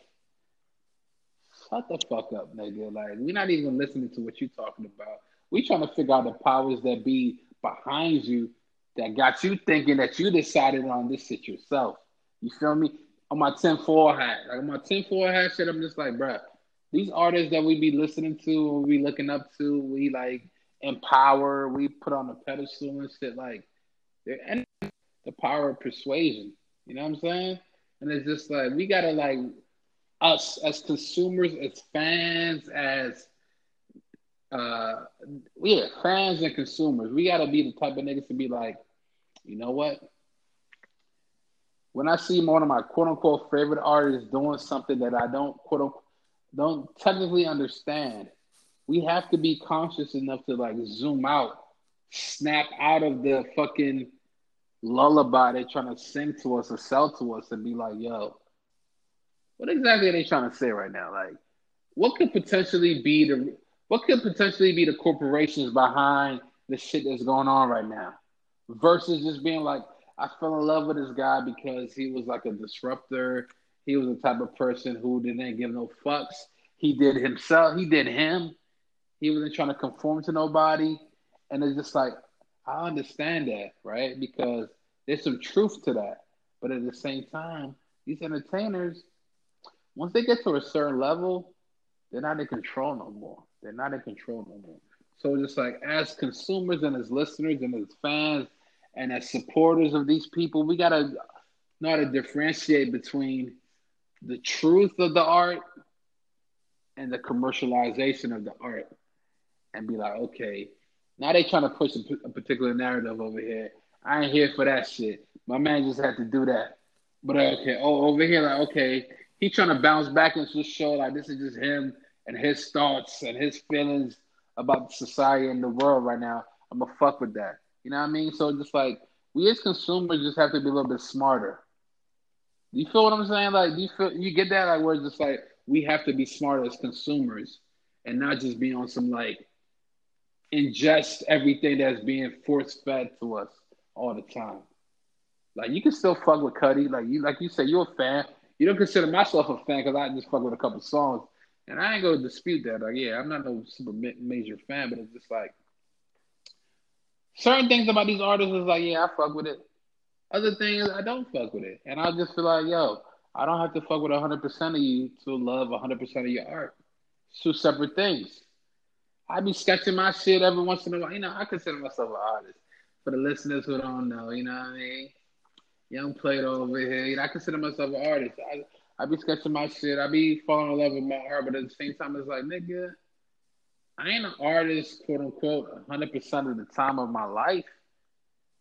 shut the fuck up, nigga. Like we're not even listening to what you're talking about. We trying to figure out the powers that be behind you that got you thinking that you decided on this shit yourself. You feel me? on my tinfoil hat. Like on my tinfoil hat shit, I'm just like, bruh, these artists that we be listening to, we looking up to, we like empower, we put on a pedestal and shit, like they're the power of persuasion. You know what I'm saying? And it's just like we gotta like us as consumers, as fans, as uh yeah, fans and consumers, we gotta be the type of niggas to be like, you know what? when I see one of my quote unquote favorite artists doing something that I don't quote unquote don't technically understand, we have to be conscious enough to like zoom out, snap out of the fucking lullaby they're trying to sing to us or sell to us and be like, yo, what exactly are they trying to say right now? Like, what could potentially be the what could potentially be the corporations behind the shit that's going on right now? Versus just being like, I fell in love with this guy because he was like a disruptor. He was the type of person who didn't give no fucks. He did himself. He did him. He wasn't trying to conform to nobody. And it's just like I understand that, right? Because there's some truth to that. But at the same time, these entertainers, once they get to a certain level, they're not in control no more. They're not in control no more. So just like as consumers and as listeners and as fans and as supporters of these people, we gotta know how to differentiate between the truth of the art and the commercialization of the art, and be like, okay, now they trying to push a, a particular narrative over here. I ain't here for that shit. My man just had to do that. But uh, okay, oh, over here, like, okay, he trying to bounce back and just show like this is just him and his thoughts and his feelings about society and the world right now. I'm gonna fuck with that. You know what I mean? So just like we as consumers just have to be a little bit smarter. Do you feel what I'm saying? Like, do you feel you get that? Like, where it's just like we have to be smart as consumers and not just be on some like ingest everything that's being force fed to us all the time. Like, you can still fuck with Cudi. Like you, like you said, you're a fan. You don't consider myself a fan because I just fuck with a couple songs, and I ain't gonna dispute that. Like, yeah, I'm not no super major fan, but it's just like certain things about these artists is like, yeah, I fuck with it. Other things I don't fuck with it, and I just feel like, yo, I don't have to fuck with hundred percent of you to love hundred percent of your art. It's two separate things. I be sketching my shit every once in a while. You know, I consider myself an artist. For the listeners who don't know, you know what I mean? Young Plato over here. You know, I consider myself an artist. I I be sketching my shit. I be falling in love with my art, but at the same time, it's like, nigga, I ain't an artist, quote unquote, 100% of the time of my life.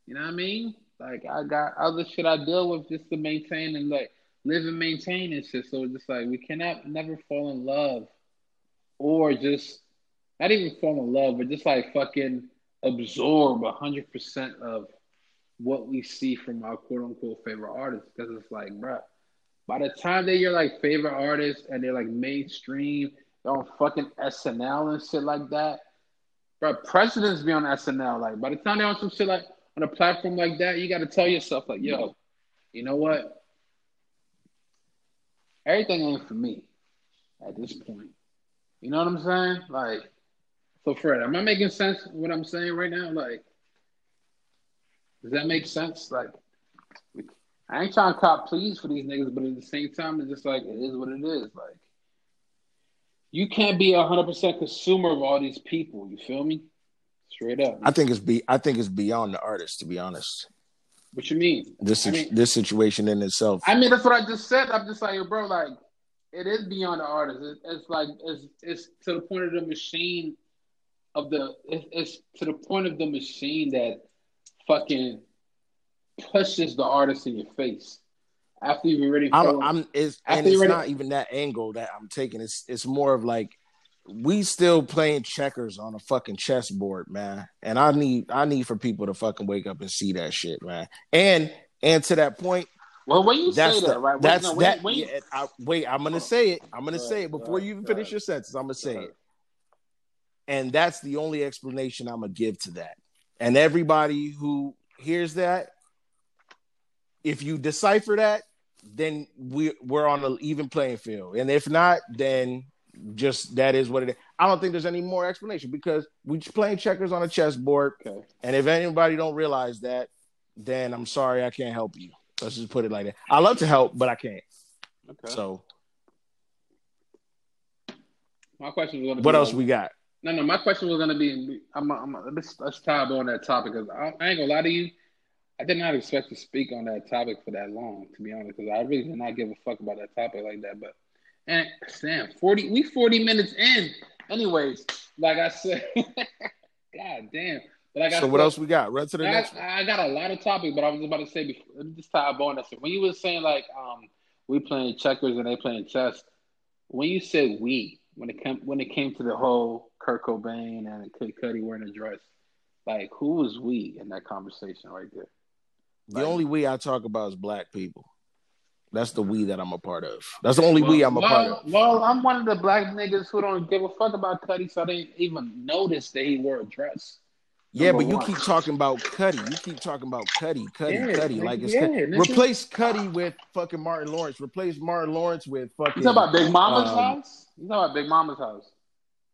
You know what I mean? Like, I got other shit I deal with just to maintain and, like, live and maintain and shit. So it's just like, we cannot never fall in love or just, not even fall in love, but just, like, fucking absorb 100% of what we see from our quote unquote favorite artists. Because it's like, bruh, by the time that you're, like, favorite artists and they're, like, mainstream, on fucking SNL and shit like that. Bro, presidents be on SNL. Like by the time they're on some shit like on a platform like that, you got to tell yourself like, yo, you know what? Everything ain't for me at this point. You know what I'm saying? Like, so Fred, am I making sense what I'm saying right now? Like, does that make sense? Like, I ain't trying to cop pleas for these niggas, but at the same time, it's just like it is what it is. Like, you can't be a hundred percent consumer of all these people. You feel me? Straight up. I think it's be I think it's beyond the artist, to be honest. What you mean? This I mean, this situation in itself. I mean, that's what I just said. I'm just like, bro, like it is beyond the artist. It, it's like it's it's to the point of the machine of the it, it's to the point of the machine that fucking pushes the artist in your face after you've already. I'm, I'm it's, and it's not even that angle that I'm taking. It's it's more of like we still playing checkers on a fucking chessboard, man. And I need I need for people to fucking wake up and see that shit, man. And and to that point, well, when you say the, that, right? That's no, that. When, yeah, I, wait, I'm gonna oh, say it. I'm gonna say it before you even finish your sentence. I'm gonna say it. And that's the only explanation I'm gonna give to that. And everybody who hears that, if you decipher that, then we we're on an even playing field. And if not, then just that is what it is. I don't think there's any more explanation because we're playing checkers on a chessboard. Okay. And if anybody don't realize that, then I'm sorry I can't help you. Let's just put it like that. I love to help, but I can't. Okay. So, my question was going to what else like, we got? No, no. My question was going to be. I'm. I'm let's let's tab on that topic because I, I, ain't gonna lie to you. I did not expect to speak on that topic for that long, to be honest, because I really did not give a fuck about that topic like that. But and Sam, forty, we forty minutes in. Anyways, like I said, [laughs] God damn. But I got so what else we got? Run to the I, next. I got a lot of topics, but I was about to say before, let me just tie a bow on that. When you were saying like um we playing checkers and they playing chess, when you said we, when it came when it came to the whole Kurt Cobain and Kid Cudi wearing a dress, like who was we in that conversation right there? The like, only we I talk about is black people. That's the we that I'm a part of. That's the only well, we I'm a well, part of. Well, I'm one of the black niggas who don't give a fuck about Cudi, so I didn't even notice that he wore a dress. Yeah, but you keep talking about Cudi. You keep talking about Cudi, Cudi, yeah, Cudi. Like it's yeah, replace Cudi with fucking Martin Lawrence. Replace Martin Lawrence with fucking. You talk about Big Mama's um, house. You talk about Big Mama's house.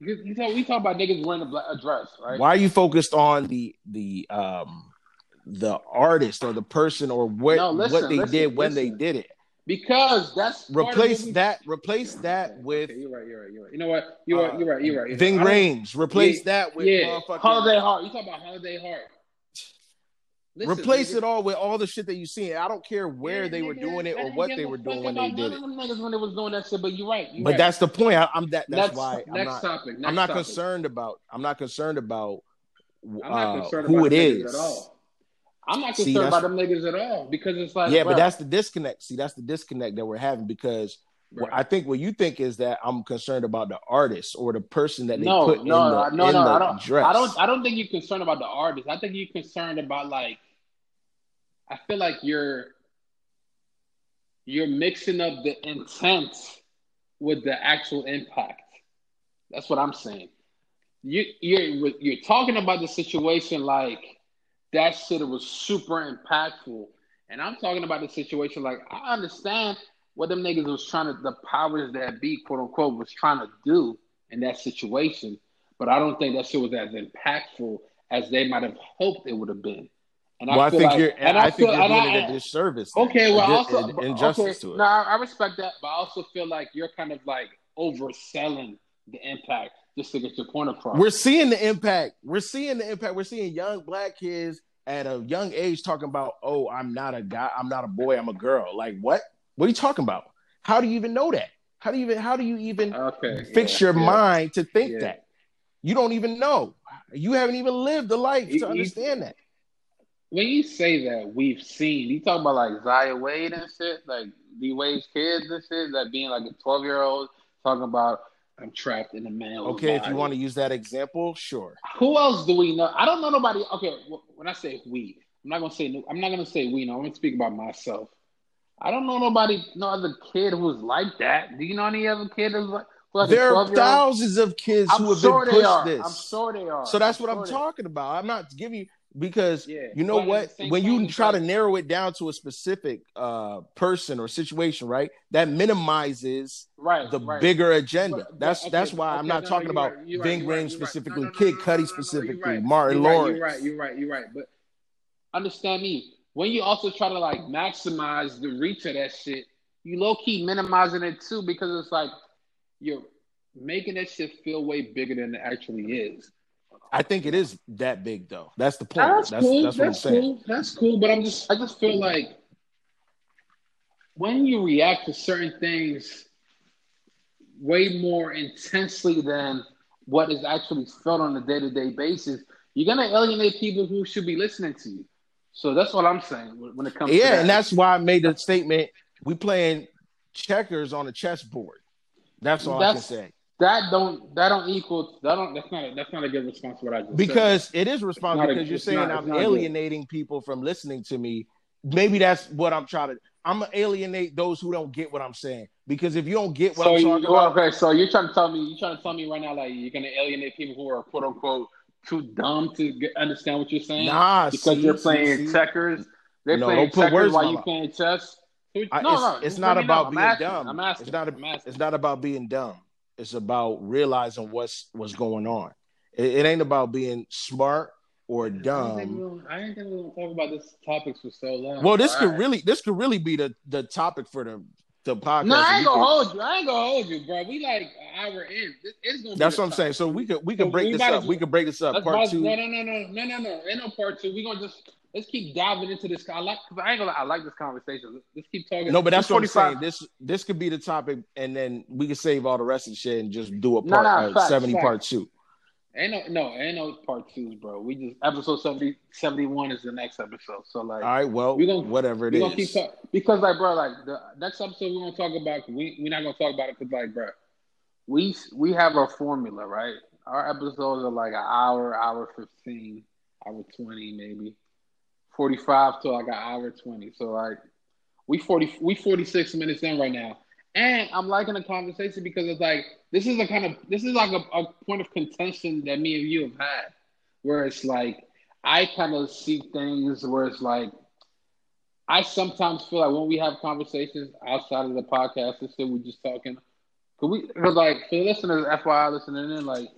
You, you talk, we talk about niggas wearing a, black, a dress, right? Why are you focused on the the um the artist or the person or what no, listen, what they listen, did when listen. they did it? Because that's replace that. Replace that with. Okay, you're right. You're right. You're right. You know what? You're uh, right. You're right. You're right. Ving Rhames. Replace yeah, that with yeah. Holiday Heart. You talk about Holiday Heart. Listen, Replace it all with all the shit that you seen. I don't care where yeah, they were doing it or what they were doing when they did it. Niggas when they was doing that shit, but you're right. You're but right. that's the point. I, am that. That's next, why. I'm next not, topic. Next I'm not topic. concerned about. I'm not concerned about. Uh, not concerned who it is. I'm not concerned See, about them niggas at all because it's like yeah, bro. but that's the disconnect. See, that's the disconnect that we're having because what I think what you think is that I'm concerned about the artist or the person that they no, put no, in the, no, in no, the I don't, dress. I don't, I don't think you're concerned about the artist. I think you're concerned about like, I feel like you're, you're mixing up the intent with the actual impact. That's what I'm saying. You, you're, you're talking about the situation like that shit was super impactful. And I'm talking about the situation like I understand what them niggas was trying to the powers that be, quote unquote, was trying to do in that situation. But I don't think that shit was as impactful as they might have hoped it would have been. And well, I, I think like, you're, and I, I think you're doing it a disservice. Okay, well, a, also injustice okay, to it. No, I respect that, but I also feel like you're kind of like overselling the impact just to get your point across. We're seeing the impact. We're seeing the impact. We're seeing young black kids at a young age talking about, "Oh, I'm not a guy. I'm not a boy. I'm a girl." Like what? What are you talking about? How do you even know that? How do you even? How do you even okay, fix yeah, your yeah. mind to think yeah. that? You don't even know. You haven't even lived the life you, to understand you, that. When you say that, we've seen. You talk about like Zaya Wade and shit, like D Wade's kids and shit, that being like a 12 year old talking about I'm trapped in a male. Okay, body. if you want to use that example, sure. Who else do we know? I don't know nobody. Okay, when I say we, I'm not gonna say I'm not gonna say we. No, I'm gonna speak about myself. I don't know nobody, no other kid who's like that. Do you know any other kid who's like? like there are thousands of kids I'm who have sure been pushed this. I'm sure they are. So that's I'm what sure I'm talking about. I'm not giving you because yeah. you know what? when you try to narrow it down to a specific uh, person or situation right that minimizes right, the right. bigger agenda. right, that's okay, that's why okay, i'm not no, talking no, about right, right, specifically no, Kid no, specifically Martin you're Lawrence you're right you're right you're right. But understand me when you also try to like maximize the reach of that shit you low-key minimizing it too because it's like you're making that shit feel way bigger than it actually is I think it is that big though. That's the point. That's, that's cool. That's, that's cool. That's cool. But I'm just I just feel like when you react to certain things way more intensely than what is actually felt on a day to day basis, you're gonna alienate people who should be listening to you. So that's what I'm saying when it comes. Yeah, that. and that's why I made the statement. We playing checkers on a chessboard. That's all that's, I can say. That don't that don't equal that don't that's not that's not a good response to what I just because said. it is responsible because a, you're saying not, I'm alienating good. people from listening to me. Maybe that's what I'm trying to. I'm gonna alienate those who don't get what I'm saying because if you don't get what so I'm talking you, about, okay, so you're trying to tell me you're trying to tell me right now like you're gonna alienate people who are quote unquote too dumb to get, understand what you're saying. Nah, because see, you're playing see, checkers. They're no, playing checkers while you playing chess. I, no, it's, no, it's not about being asking, dumb. I'm asking, it's not. A, it's not about being dumb. It's about realizing what's what's going on. It, it ain't about being smart or dumb. I ain't think we're gonna talk about this topics for so long. Well, this could right. really this could really be the the topic for the the podcast. No, I ain't gonna hold you. I ain't gonna hold you, bro. We like an hour in. It's gonna. That's what I'm saying. So we could we could break we this up. we could break this up. Part two. No, no, no, no, no, no, no. Ain't no part two. We gonna just let's keep diving into this. I like because I ain't gonna. I like this conversation. Let's, keep talking. No, but that's what I'm saying. This this could be the topic, and then we can save all the rest of the shit and just do a part no, no, uh, seventy facts. part two. Ain't no, no, ain't no part twos, bro. We just episode 70, 71 is the next episode. So like, all right, well, we gonna whatever it we is. Gonna keep talk- because like, bro, like the next episode we're gonna talk about. We we're not gonna talk about it because like, bro, we we have a formula, right? Our episodes are like an hour, hour fifteen, hour twenty, maybe forty five till like an hour twenty. So like, we forty we forty six minutes in right now. And I'm liking the conversation because it's like this is a kind of this is like a, a point of contention that me and you have had, where it's like I kind of see things where it's like I sometimes feel like when we have conversations outside of the podcast, instead we're just talking. Cause we, cause like for listeners, FYI listening in, like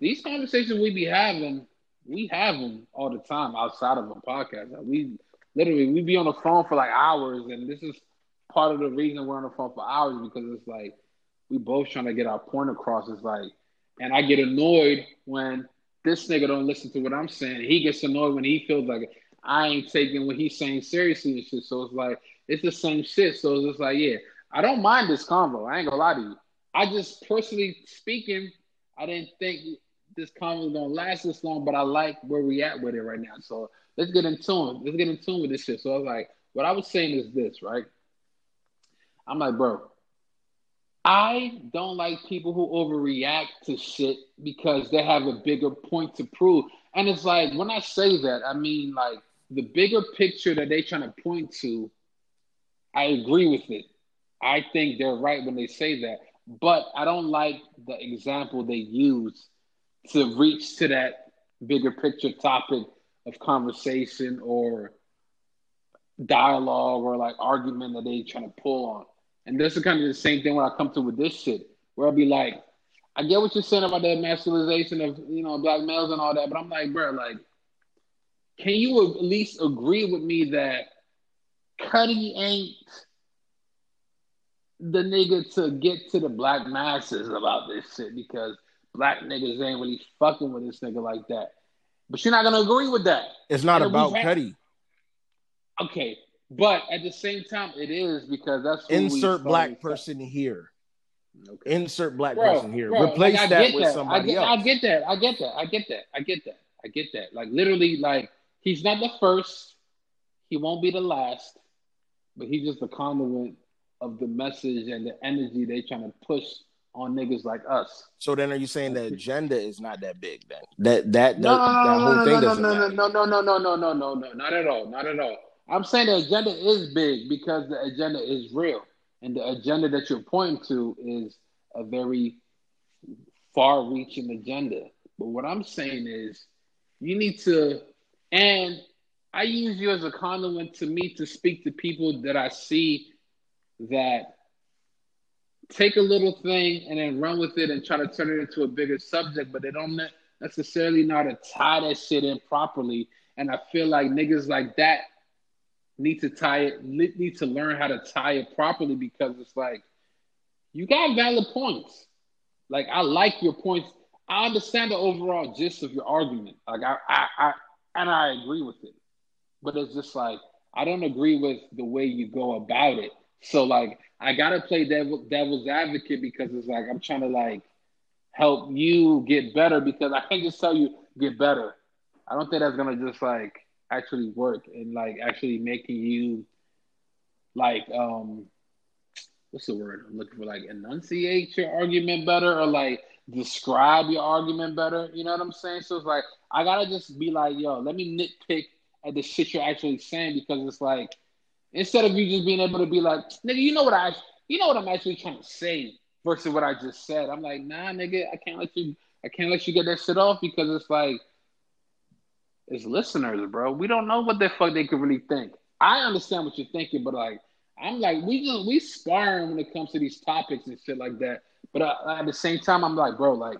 these conversations we be having, we have them all the time outside of a podcast. Like, we literally we be on the phone for like hours, and this is part of the reason we're on the phone for hours because it's like we both trying to get our point across. It's like, and I get annoyed when this nigga don't listen to what I'm saying. He gets annoyed when he feels like I ain't taking what he's saying seriously and shit. So it's like it's the same shit. So it's just like, yeah, I don't mind this convo. I ain't gonna lie to you. I just personally speaking, I didn't think this was gonna last this long, but I like where we at with it right now. So let's get in tune. Let's get in tune with this shit. So I was like, what I was saying is this, right? I'm like, bro, I don't like people who overreact to shit because they have a bigger point to prove. And it's like when I say that, I mean like the bigger picture that they trying to point to, I agree with it. I think they're right when they say that. But I don't like the example they use to reach to that bigger picture topic of conversation or dialogue or like argument that they trying to pull on. And this is kind of the same thing when I come to with this shit, where I'll be like, I get what you're saying about that masculization of you know black males and all that, but I'm like, bro, like, can you at least agree with me that Cudi ain't the nigga to get to the black masses about this shit because black niggas ain't really fucking with this nigga like that. But you're not gonna agree with that. It's not and about Cudi. Okay, but at the same time, it is because that's insert black person here. Okay. Insert black bro, person here. Bro, Replace like, that with that. somebody I get, else. I get that. I get that. I get that. I get that. I get that. Like literally, like he's not the first. He won't be the last, but he's just the conduit of the message and the energy they're trying to push on niggas like us. So then, are you saying the agenda is not that big? Then that that no, that, no, that no, whole no, thing no, doesn't no, no, no, no, no, no, no, no, no, not at all, not at all. I'm saying the agenda is big because the agenda is real, and the agenda that you're pointing to is a very far-reaching agenda. But what I'm saying is, you need to, and I use you as a conduit to me to speak to people that I see that take a little thing and then run with it and try to turn it into a bigger subject, but they don't necessarily know how to tie that shit in properly. And I feel like niggas like that need to tie it, need to learn how to tie it properly because it's like you got valid points. Like I like your points. I understand the overall gist of your argument. Like I, I, I and I agree with it. But it's just like I don't agree with the way you go about it. So like I gotta play devil, devil's advocate because it's like I'm trying to like help you get better because I can't just tell you get better. I don't think that's gonna just like actually work and like actually making you like um what's the word I'm looking for like enunciate your argument better or like describe your argument better. You know what I'm saying? So it's like I gotta just be like, yo, let me nitpick at the shit you're actually saying because it's like instead of you just being able to be like, nigga, you know what I you know what I'm actually trying to say versus what I just said. I'm like, nah, nigga, I can't let you I can't let you get that shit off because it's like it's listeners, bro. We don't know what the fuck they could really think. I understand what you're thinking, but like I'm like we just we sparring when it comes to these topics and shit like that. But uh, at the same time, I'm like, bro, like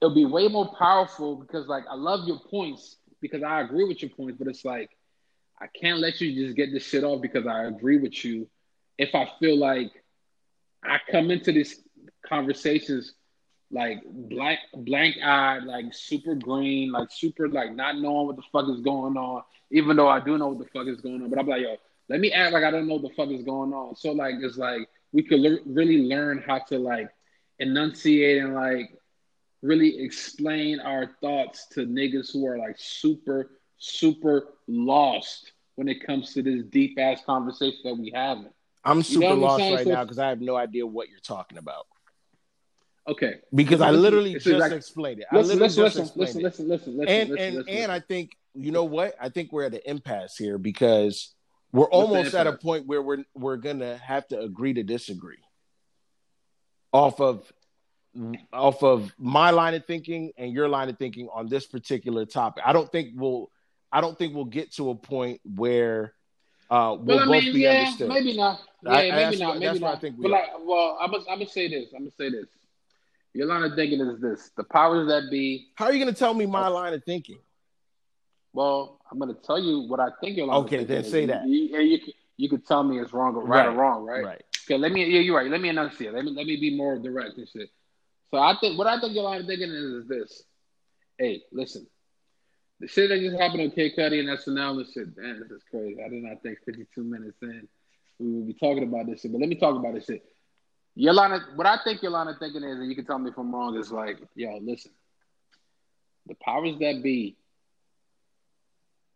it'll be way more powerful because like I love your points because I agree with your points, but it's like I can't let you just get this shit off because I agree with you. If I feel like I come into these conversations like blank blank eyed, like super green, like super like not knowing what the fuck is going on, even though I do know what the fuck is going on. But I'm like, yo, let me act like I don't know what the fuck is going on. So like it's like we could le- really learn how to like enunciate and like really explain our thoughts to niggas who are like super super lost when it comes to this deep ass conversation that we having. I'm super you know lost right so, now because I have no idea what you're talking about. Okay. Because I literally just explained it. Listen, listen, listen, listen, listen, listen, listen, listen, and listen, and listen, and I think you know what? I think we're at an impasse here because we're almost at a point where we're we're gonna have to agree to disagree off of off of my line of thinking and your line of thinking on this particular topic. I don't think we'll I don't think we'll get to a point where uh we'll well, I mean, both be yeah, understood. Maybe not. Yeah, I, maybe not. Maybe not. I think we but like, well, I'm gonna, I'm gonna say this. I'm gonna say this. Your line of thinking is this: the powers that be. How are you gonna tell me my line of thinking? Well, I'm going to tell you what I think your line okay, then say is. that. You, you, you, you could tell me it's wrong or right, right, or wrong, right? Right. Okay, let me. Yeah, you're right. Let me enunciate. Let me let me be more direct and shit. So I think what I think your line of thinking is, is this. Hey, listen. The shit that just happened on K Cudi and SNL and shit, man, this is crazy. I did not think 52 minutes in we would be talking about this shit. But let me talk about this shit. Of what I think of thinking is, and you can tell me if I'm wrong, is like, yo, listen. The powers that be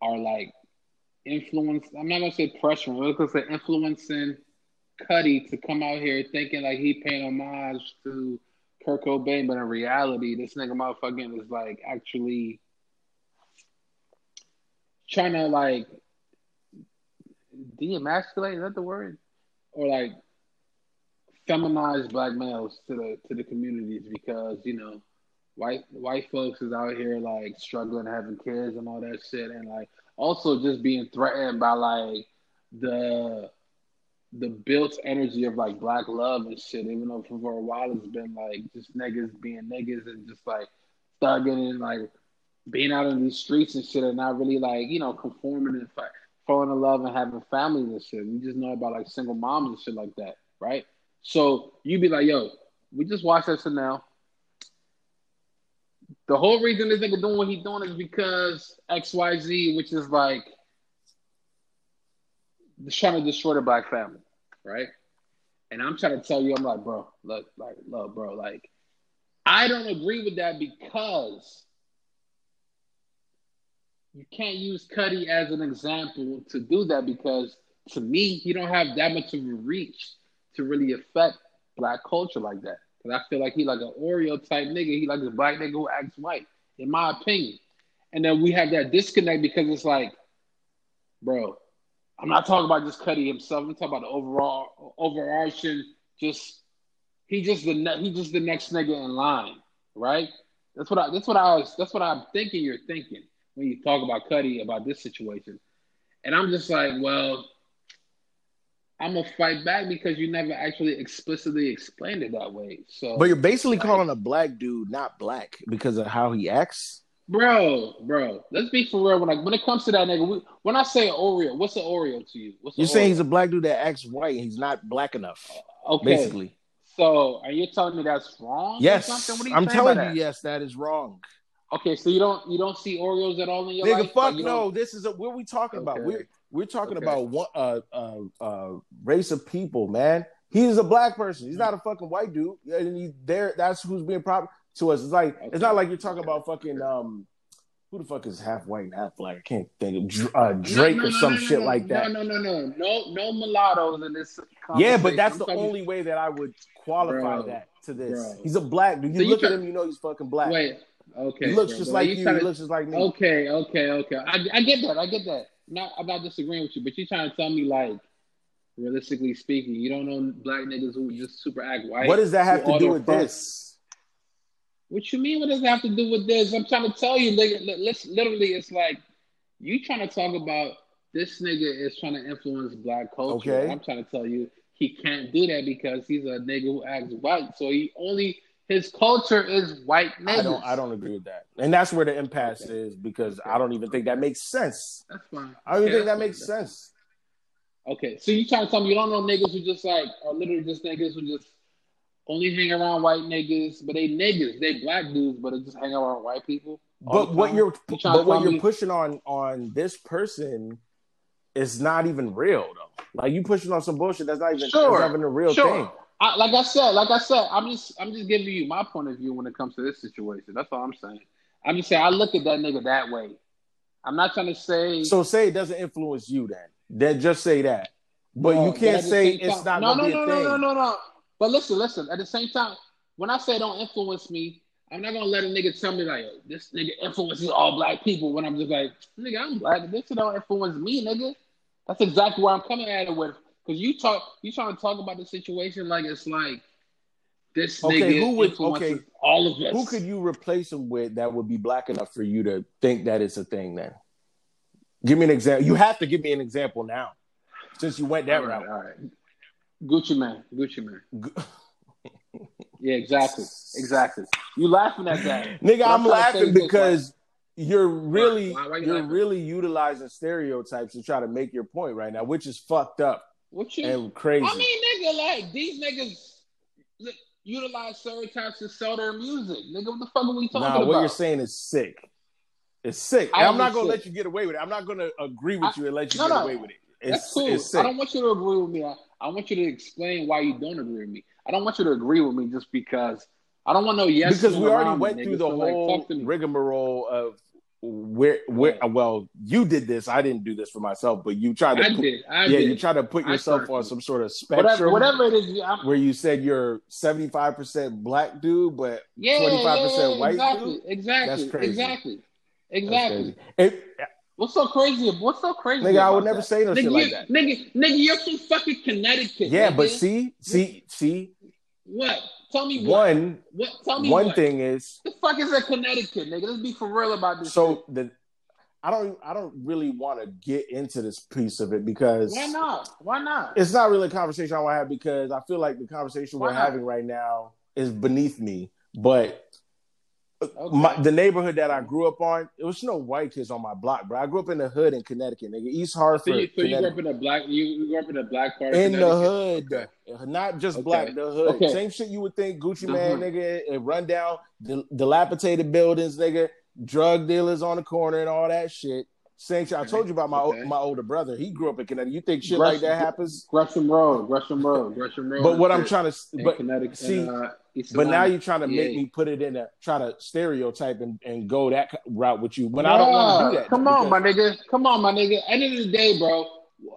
are like influence. I'm not gonna say pressuring. I'm gonna say influencing Cudi to come out here thinking like he paying homage to Kurt Cobain, but in reality, this nigga motherfucking is like actually trying to like de-emasculate. Is that the word? Or like feminize black males to the to the communities because you know white white folks is out here like struggling having kids and all that shit and like also just being threatened by like the the built energy of like black love and shit, even though for a while it's been like just niggas being niggas and just like thugging and like being out in these streets and shit and not really like, you know, conforming and falling in love and having families and shit. We just know about like single moms and shit like that, right? So you'd be like, yo, we just watched that now. The whole reason this nigga doing what he doing is because XYZ, which is like trying to destroy the black family, right? And I'm trying to tell you, I'm like, bro, look, like, look, bro, like, I don't agree with that because you can't use Cudi as an example to do that because to me, he don't have that much of a reach to really affect black culture like that. Because I feel like he like an Oreo type nigga. He like a black nigga who acts white, in my opinion. And then we have that disconnect because it's like, bro, I'm not talking about just Cudi himself. I'm talking about the overall overarching. Just he just the ne- he just the next nigga in line, right? That's what I that's what I was that's what I'm thinking. You're thinking when you talk about Cudi about this situation, and I'm just like, well, I'm gonna fight back because you never actually explicitly explained it that way. So, but you're basically like, calling a black dude not black because of how he acts. Bro, bro, let's be for real. When I, when it comes to that nigga, we, when I say Oreo, what's an Oreo to you? What's you're saying he's a black dude that acts white and he's not black enough. Uh, okay, basically. So, are you telling me that's wrong? Yes, I'm telling you, yes, that is wrong. Okay, so you don't you don't see Oreos at all in your Nigga, life? fuck no. don't- This is a, what we talking about. We're we're talking Okay. about one uh, uh uh race of people, man. He's a black person. He's not a fucking white dude. And he there that's who's being proper to us. It's like Okay. it's not like you're talking about fucking um who the fuck is half white and half black? I can't think of uh, Drake No, no, or some no, shit like that. No, no, no, no, no, no mulattoes in this. Yeah, but that's I'm the talking- only way that I would qualify Bro, that to this. bro. He's a black dude. You So you look at him, you know he's fucking black. Wait, okay. he looks bro, just like you you. He looks just like me. Okay, okay, okay. I, I get that. I get that. Not, I'm not disagreeing with you, but you're trying to tell me like, realistically speaking, you don't know black niggas who just super act white. what does that have to do with this? What you mean? What does it have to do with this? I'm trying to tell you, nigga. li- literally, it's like you trying to talk about this nigga is trying to influence black culture. Okay. I'm trying to tell you he can't do that because he's a nigga who acts white. So he only his culture is white niggas. I don't. I don't agree with that, and that's where the impasse Okay. is because Okay. I don't even think that makes sense. That's fine. I don't even Okay, think that that's makes fine. sense. Okay, so you trying to tell me you don't know niggas who just like are literally just niggas who just only hang around white niggas, but they niggas, they black dudes, but they just hang around white people. But what you're You trying but what you're me- pushing on on this person is not even real though. Like you pushing on some bullshit that's not even Sure, that's not even a real sure. thing. I, like I said, like I said, I'm just I'm just giving you my point of view when it comes to this situation. That's all I'm saying. I'm just saying I look at that nigga that way. I'm not trying to say So say it doesn't influence you then. Then just say that. But No, you can't say it's time- not no, no, be no. No, no, no, no. But listen, listen. At the same time, when I say don't influence me, I'm not gonna let a nigga tell me like this nigga influences all black people. When I'm just like, nigga, I'm black. This shit don't influence me, nigga. That's exactly where I'm coming at it with. Because you talk, you trying to talk about the situation like it's like this Okay, nigga who would- okay, all of us. Who could you replace him with that would be black enough for you to think that it's a thing then? Give me an example. You have to give me an example now. Since you went that all right, route. all right. Gucci Mane, Gucci Mane. Gu- [laughs] Yeah, exactly, exactly. You laughing at that? [laughs] Nigga, I'm I'm trying to say laughing because you're really Why- why you you're laughing? really utilizing stereotypes to try to make your point right now, which is fucked up What you? and crazy. I mean, nigga, like these niggas li- utilize stereotypes to sell their music. Nigga, what the fuck are we talking nah, about? what you're saying is sick. It's sick. I I'm not gonna sick. let you get away with it. I'm not gonna agree with I- you and let you no, get no. away with it. It's, That's cool. it's sick. I don't want you to agree with me. I, I want you to explain why you don't agree with me. I don't want you to agree with me just because. I don't want no yes. because we already me, went nigga, through the so, whole rigmarole of where where Yeah. well you did this i didn't do this for myself but you tried to I put, did. I yeah did. you tried to put yourself on some sort of spectrum whatever, whatever it is. I'm, where you said you're 75% black dude but yeah, 25% yeah, yeah, white exactly, dude? exactly, That's crazy. exactly, That's exactly. crazy. It- What's so crazy? What's so crazy? nigga i would never that? say no nigga, shit like that Nigga, nigga, you're from fucking Connecticut. yeah nigga. but see see see what? Tell me what? one What? Tell me one what? thing is The fuck is a Connecticut, nigga? Let's be for real about this. so shit. the i don't i don't really want to get into this piece of it because why not? Why not? it's not really a conversation I want to have because I feel like the conversation Why we're not? having right now is beneath me. But Okay. my, the neighborhood that I grew up on, it was no white kids on my block, bro. I grew up in the hood in Connecticut, nigga, East so Hartford, you, so you grew up in a black you, grew up in a black part of in the hood, not just Okay. black, the hood. Okay. Same shit you would think Gucci The man, nigga, and run down, dil- dilapidated buildings, nigga, drug dealers on the corner and all that shit. Same shit. I told you about my Okay. my older brother. He grew up in Connecticut. You think shit Gresham- like that happens? Gresham Road, Gresham Road, Gresham Road. But what I'm trying to, but Connecticut, see, uh, But now you're trying to make me put it in a try to stereotype and, and go that route with you when I don't want to do that. Come on, my nigga. Come on, my nigga. End of the day, bro.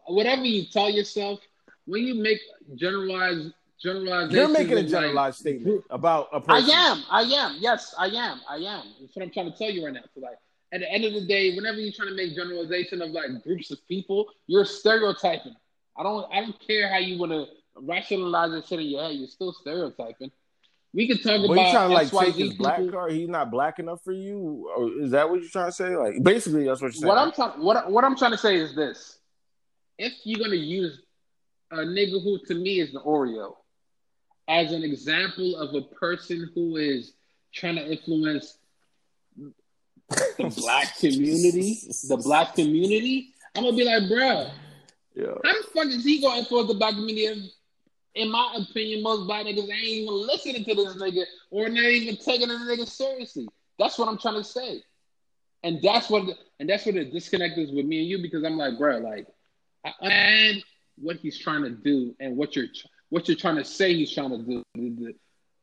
Whatever you tell yourself, when you make generalized generalizations, You're making a of, like, generalized statement about a person. I am. I am. Yes, I am. I am. That's what I'm trying to tell you right now. So like, at the end of the day, whenever you're trying to make generalization of like groups of people, you're stereotyping. I don't. I don't care how you want to rationalize that shit in your head. You're still stereotyping. We can talk But you about trying to like XYZ take his black card? He's not black enough for you, or is that what you're trying to say? Like basically, that's what you're saying. What I'm trying. What what I'm trying to say is this: if you're gonna use a nigga who to me is the Oreo as an example of a person who is trying to influence the black community, the black community, I'm gonna be like, bruh, yeah. how the fuck is he gonna influence the black community? if, In my opinion, most black niggas ain't even listening to this nigga or not even taking this nigga seriously. That's what I'm trying to say. And that's what and that's what the disconnect is with me and you because I'm like, bro, like I understand what he's trying to do and what you're what you're trying to say he's trying to do the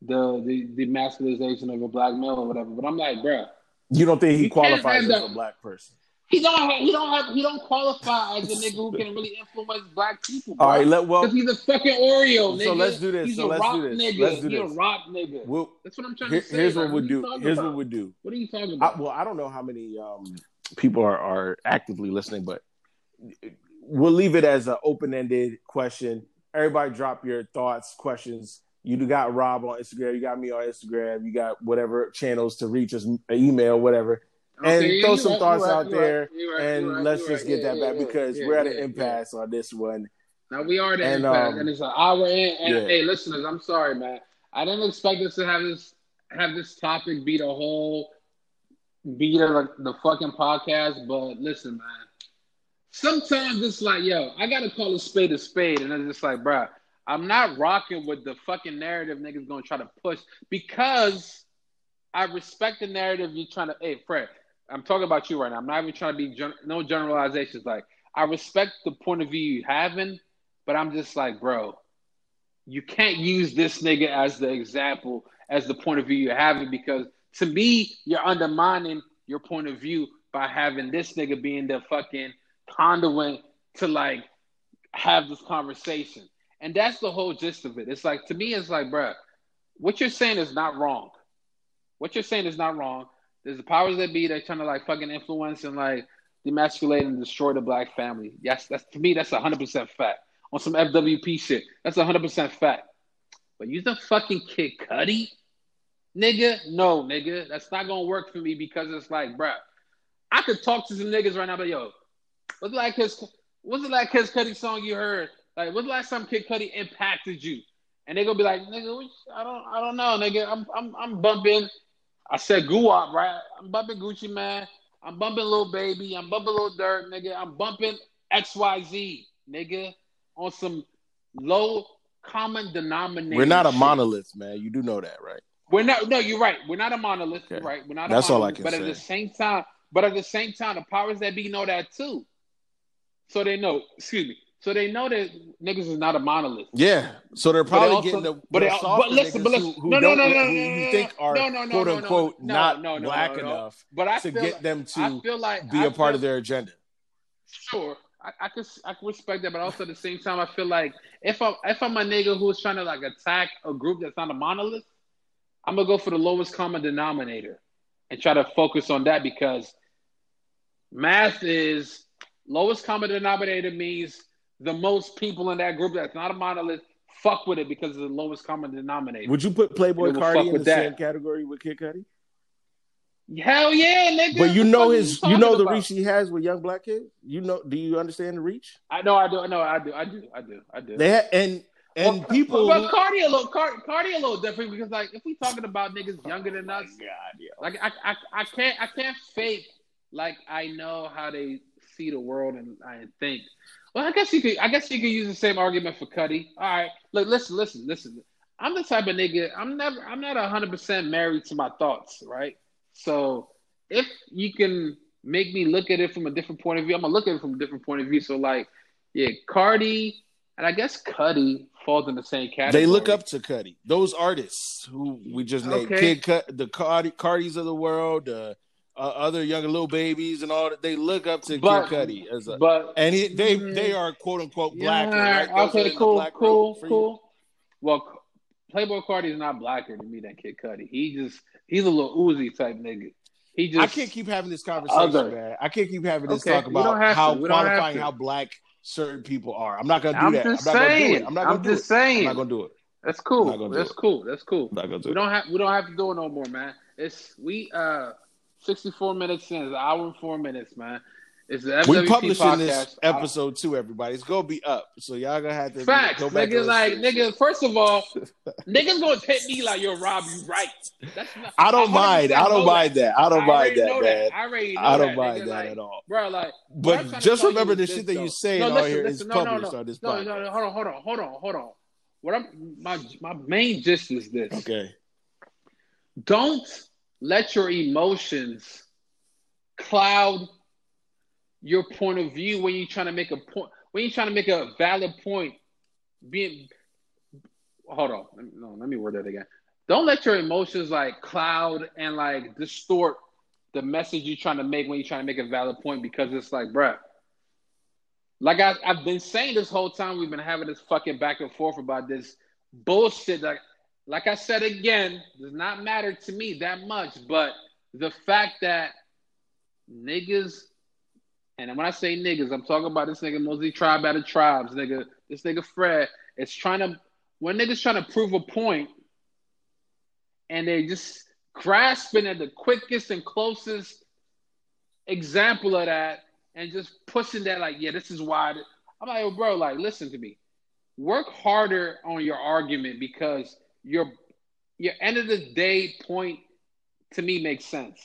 the the, the masculization of a black male or whatever. But I'm like, bro, you don't think he qualifies as a black person? He don't have, he don't have he don't qualify as a nigga who can really influence black people. Bro. All right, let well because he's a fucking Oreo. Nigga. So let's do this. He's so a let's rock do this. nigga. Let's do he's this. a rock nigga. We'll, That's what I'm trying here, to say. Here's what we'll do. Here's about? what we'll do. What are you talking about? I, well, I don't know how many um, people are, are actively listening, but we'll leave it as an open ended question. Everybody, drop your thoughts, questions. You got Rob on Instagram. You got me on Instagram. You got whatever channels to reach us, email, whatever and throw some right, thoughts right, out there, right, and let's just get that back because yeah, we're at an yeah, impasse on this one. Now we are at an impasse, um, and it's an hour in. And hey, listeners, I'm sorry, man. I didn't expect us to have this have this topic be the whole beat of the fucking podcast, but listen, man. Sometimes it's like, yo, I gotta call a spade a spade, and it's just like, bro, I'm not rocking with the fucking narrative niggas gonna try to push because I respect the narrative you're trying to. Hey, Fred, I'm talking about you right now. I'm not even trying to be gen- no generalizations. Like I respect the point of view you having, but I'm just like, bro, you can't use this nigga as the example, as the point of view you're having, because to me, you're undermining your point of view by having this nigga being the fucking conduit to like have this conversation. And that's the whole gist of it. It's like to me, it's like, bro, what you're saying is not wrong. What you're saying is not wrong. There's the powers that be that trying to like fucking influence and like demasculate and destroy the black family. Yes, that's to me that's hundred percent fact. On some FWP shit, that's hundred percent fact. But you the fucking Kid Cudi, nigga? No, nigga, that's not gonna work for me because it's like, bruh, I could talk to some niggas right now, but yo, what's like his what's the like his Cudi song you heard? Like, what's the last time Kid Cudi impacted you? And they're gonna be like, nigga, I don't, I don't know, nigga. I'm, I'm, I'm bumping I said Guwap, right? I'm bumping Gucci Mane. I'm bumping Lil Baby. I'm bumping Lil Durk, nigga. I'm bumping XYZ, nigga, on some low common denominator. We're not a monolith, man. You do know that, right? We're not. No, you're right. We're not a monolith. Okay. right. We're not. That's all I can but say. But at the same time, but at the same time, the powers that be know that too. So they know. Excuse me. So they know that niggas is not a monolith. Yeah. So they're probably also, getting the, but, they, but listen, but listen, who, who no, no, no, no, who you think are no, no, no, quote unquote no, not no, no, black no, no, enough but I to feel, get them to I feel like be I a part feel, of their agenda. Sure. I, I can I can respect that, but also at the same time, I feel like if I if I'm a nigga who's trying to like attack a group that's not a monolith, I'm gonna go for the lowest common denominator and try to focus on that because math is lowest common denominator means the most people in that group that's not a monolith fuck with it because of the lowest common denominator. Would you put Playboi Carti in the that. same category with Kid Cudi? Hell yeah, nigga. But you know his, you, you know the about? reach he has with young black kids. You know, do you understand the reach? I know, I do, no, I do, I do, I do, I do. They ha- and and well, people, but, Carti a little, Carti a little different because like if we talking about niggas oh younger than us, God, yeah. like I, I, I can't, I can't fake like I know how they see the world and I think. Well, I guess you could. I guess you could use the same argument for Cudi. All right, look, listen, listen, listen. I'm the type of nigga. I'm never. I'm not hundred percent married to my thoughts, right? So if you can make me look at it from a different point of view, I'm gonna look at it from a different point of view. So like, yeah, Carti and I guess Cudi falls in the same category. They look up to Cudi. Those artists who we just named, okay. Kid Cut, the Carti, Cartis of the world, uh, uh, other younger little babies and all that. They look up to but, Kid Cudi as a, but and he, they mm, they are quote unquote black. Yeah, right? okay, cool, cool, cool. Well, Playboi Carti is not blacker to me than Kid Cudi. He just he's a little Uzi type nigga. He just I can't keep having this conversation, other. man. I can't keep having this okay, talk about how qualifying how black certain people are. I'm not gonna do I'm that. Just I'm not saying. gonna do it. I'm not gonna I'm do just it. saying. I'm not gonna do it. That's cool. That's cool. That's cool. I'm do we don't have we don't have to do it no more, man. It's we uh 64 minutes in, it's an hour and four minutes, man. It's the FWP we publishing podcast. this episode too, everybody. It's gonna be up, so y'all gonna have to Facts, go back. Niggas like niggas. First of all, niggas gonna hit me like yo, Rob, you right. That's not, I don't mind. I don't mind that. that. I don't mind that, man. That. I already know I don't that, mind nigga. that like, at all, bro. Like, but just remember the shit that you say no, listen, here listen, is no, published no, no, on this no, podcast. No, no, hold on, hold on, hold on, hold on. What I'm my my main gist is this. Okay. Don't let your emotions cloud your point of view when you're trying to make a point when you're trying to make a valid point. Being hold on no let me word that again. Don't let your emotions like cloud and like distort the message you're trying to make when you're trying to make a valid point because it's like bruh like I, I've been saying this whole time we've been having this fucking back and forth about this bullshit like like I said again, does not matter to me that much, but the fact that niggas, and when I say niggas, I'm talking about this nigga mostly tribe out of tribes, nigga. This nigga Fred it's trying to when niggas trying to prove a point, and they just grasping at the quickest and closest example of that, and just pushing that like, yeah, this is why. I'm like, bro, like, listen to me. Work harder on your argument because your your end of the day point to me makes sense.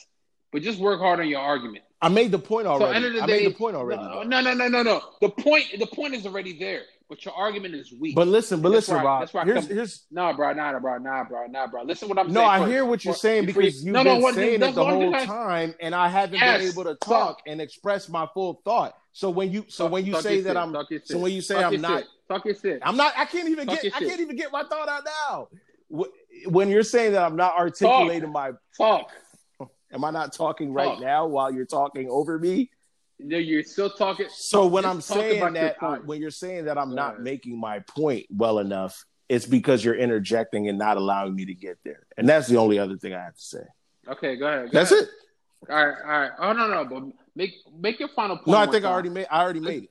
But just work hard on your argument. I made the point already. So end of the I day, made the point already. No, no, no, no, no, no. The point the point is already there. But your argument is weak. But listen, but listen, Rob. That's why here's, come, here's nah, bro, nah, bro, nah, bro, nah, bro. Listen, what I'm no, saying. No, I hear what you're saying because you've no, been no, saying it the whole time, and I haven't yes, been able to talk and express my full thought. So when you, so talk, when you say that shit, I'm, so when you say I'm not, talk your shit. I'm not. I can't even get. I can't even get my thought out now when you're saying that I'm not articulating talk. my talk, am I not talking right talk. now while you're talking over me? No, you're still talking. So when I'm saying that, I, when you're saying that I'm not making my point well enough, it's because you're interjecting and not allowing me to get there, and that's the only other thing I have to say. Okay, go ahead. Go that's ahead. it. All right, all right. Oh no, no, but make make your final point. No, I think I already made. I already made it.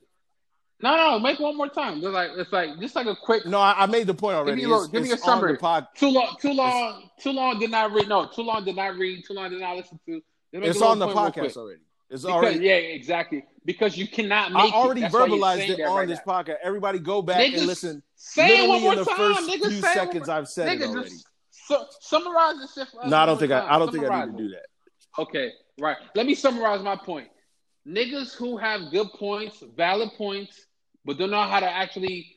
No, no, make one more time. It's like it's like just like a quick. No, I, I made the point already. Give me, a, give me a summary. Pod... Too long, too long, it's... too long. Did not read. No, too long. Did not read. Too long. Did not listen to. It's on the podcast already. It's because, already. Yeah, exactly. Because you cannot make. I already it. verbalized it on right this now. podcast. Everybody, go back Niggas, and listen. Say it one more in the time. first Niggas, few seconds, I've said Niggas, it already. So, summarize this shit. No, I don't think I. I don't think I need to do that. Okay, right. Let me summarize my point. Niggas who have good points, valid points, but don't know how to actually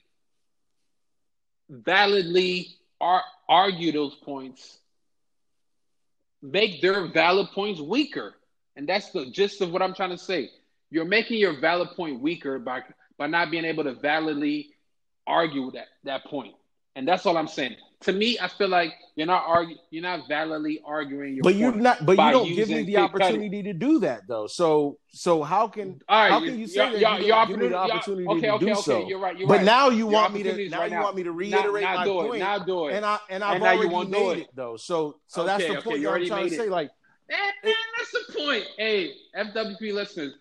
validly ar- argue those points, make their valid points weaker. And that's the gist of what I'm trying to say. You're making your valid point weaker by by not being able to validly argue that that point. And that's all I'm saying to me, I feel like you're not arguing, you're not validly arguing your. But you're not. But you don't give me the opportunity to do that, though. So, so how can All right, how can you say that you give me the opportunity okay, to okay, do okay, so? You're right. You're but right. now you your want me to now right you now. want me to reiterate now, now my do point. It, now do it. And I and I've and already made it. it. though. So so that's the point you I'm trying to say. Like, that's the point. Hey, FWP listeners,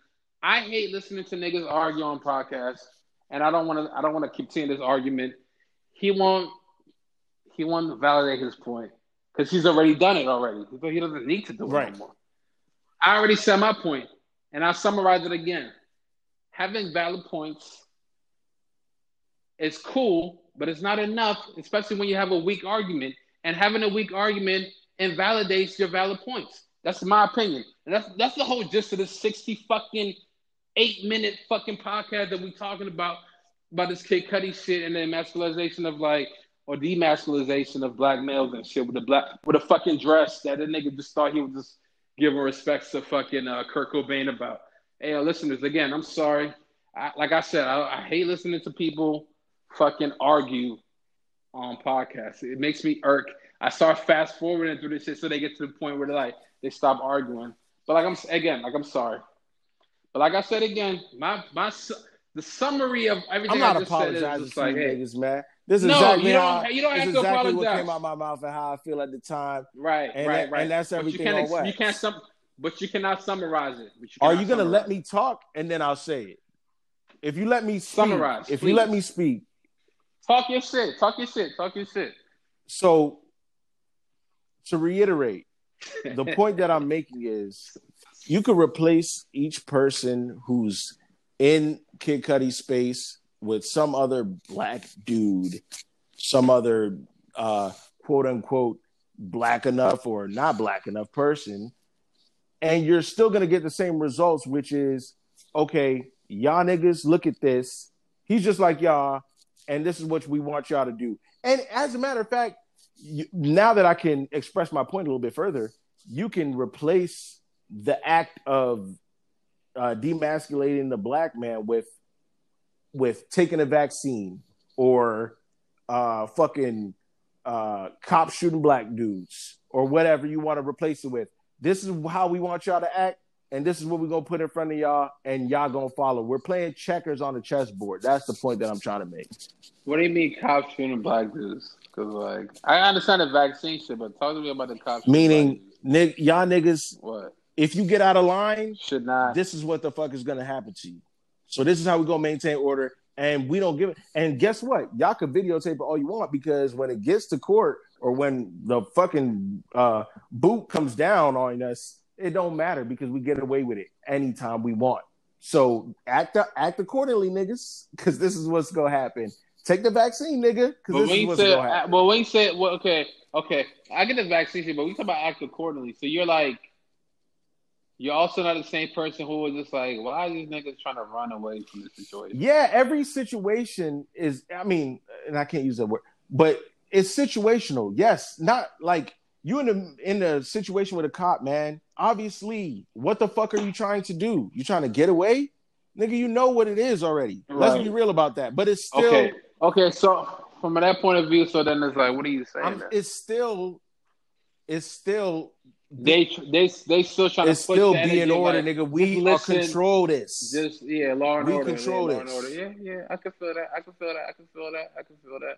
I hate listening to niggas argue on podcasts, and I don't want to. I don't want to continue this argument. He won't he wanted to validate his point because he's already done it already. He doesn't need to do it right. anymore. I already said my point, and I'll summarize it again. Having valid points is cool, but it's not enough, especially when you have a weak argument. And having a weak argument invalidates your valid points. That's my opinion. And that's that's the whole gist of this 60 fucking eight minute fucking podcast that we talking about about this Kid Cudi shit and the emasculization of like or demasculization of black males and shit with a black with a fucking dress that a nigga just thought he was just giving respects to fucking uh, Kurt Cobain about. Hey, uh, listeners, again, I'm sorry. I, like I said, I, I, hate listening to people fucking argue on podcasts. It makes me irk. I start fast forwarding through this shit so they get to the point where they like they stop arguing. But like I'm again, like I'm sorry. But like I said again, my my the summary of everything I'm not I just apologizing said is just like, hey, niggas, man. This is no, exactly you don't, how, you don't have to exactly apologize. what came out of my mouth and how I feel at the time. Right, and right, that, right. And that's everything but you wax. You can't sum, but you cannot summarize it. You Are you gonna let me talk and then I'll say it? If you let me speak, summarize, if please. you let me speak, talk your shit. Talk your shit. Talk your shit. So, to reiterate, the point that I'm making is, you could replace each person who's in Kid Cudi space with some other black dude, some other uh, quote unquote black enough or not black enough person, and you're still gonna get the same results, which is okay, y'all niggas, look at this. He's just like y'all, and this is what we want y'all to do. And as a matter of fact, you, now that I can express my point a little bit further, you can replace the act of uh, demasculating the black man with with taking a vaccine or uh, fucking uh, cops shooting black dudes or whatever you want to replace it with. This is how we want y'all to act, and this is what we're gonna put in front of y'all, and y'all gonna follow. We're playing checkers on the chessboard. That's the point that I'm trying to make. What do you mean cops shooting black dudes? Because like I understand the vaccine shit, but talk to me about the cops. Meaning, nig- y'all niggas, what? If you get out of line, should not. This is what the fuck is gonna happen to you. So this is how we gonna maintain order, and we don't give it. And guess what? Y'all can videotape it all you want because when it gets to court or when the fucking uh, boot comes down on us, it don't matter because we get away with it anytime we want. So act act accordingly, niggas, because this is what's gonna happen. Take the vaccine, nigga, because this is what's said, gonna happen. Well, when you said, well, okay, okay, I get the vaccine, but we talk about act accordingly. So you're like, you're also not the same person who was just like, why are these niggas trying to run away from the situation? Yeah, every situation is. I mean, and I can't use that word, but it's situational. Yes, not like you in the in the situation with a cop, man. Obviously, what the fuck are you trying to do? You trying to get away, nigga? You know what it is already. Right. Let's be real about that. But it's still okay. Okay, so from that point of view, so then it's like, what are you saying? It's still, it's still. They they they still trying it's to still be in order, like, nigga. We listen, control this. Just yeah, law and we order. control yeah, this. Order. Yeah, yeah. I can feel that. I can feel that. I can feel that. I can feel that.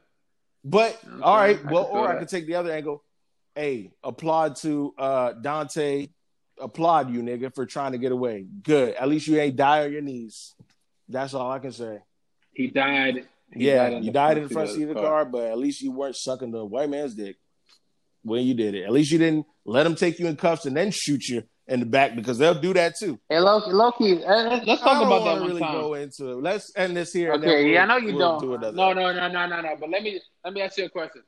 But you know all right, well, or that. I could take the other angle. Hey, applaud to uh Daunte. Applaud you, nigga, for trying to get away. Good. At least you ain't die on your knees. That's all I can say. He died. He yeah, died you died in the front seat of the car. car, but at least you weren't sucking the white man's dick when you did it. At least you didn't let them take you in cuffs and then shoot you in the back because they'll do that too. Hey, Loki, Loki uh, let's talk about that one really time. Go into it. Let's end this here. Okay, we'll, yeah, I know you we'll don't. Do no, no, no, no, no, no. But let me let me ask you a question.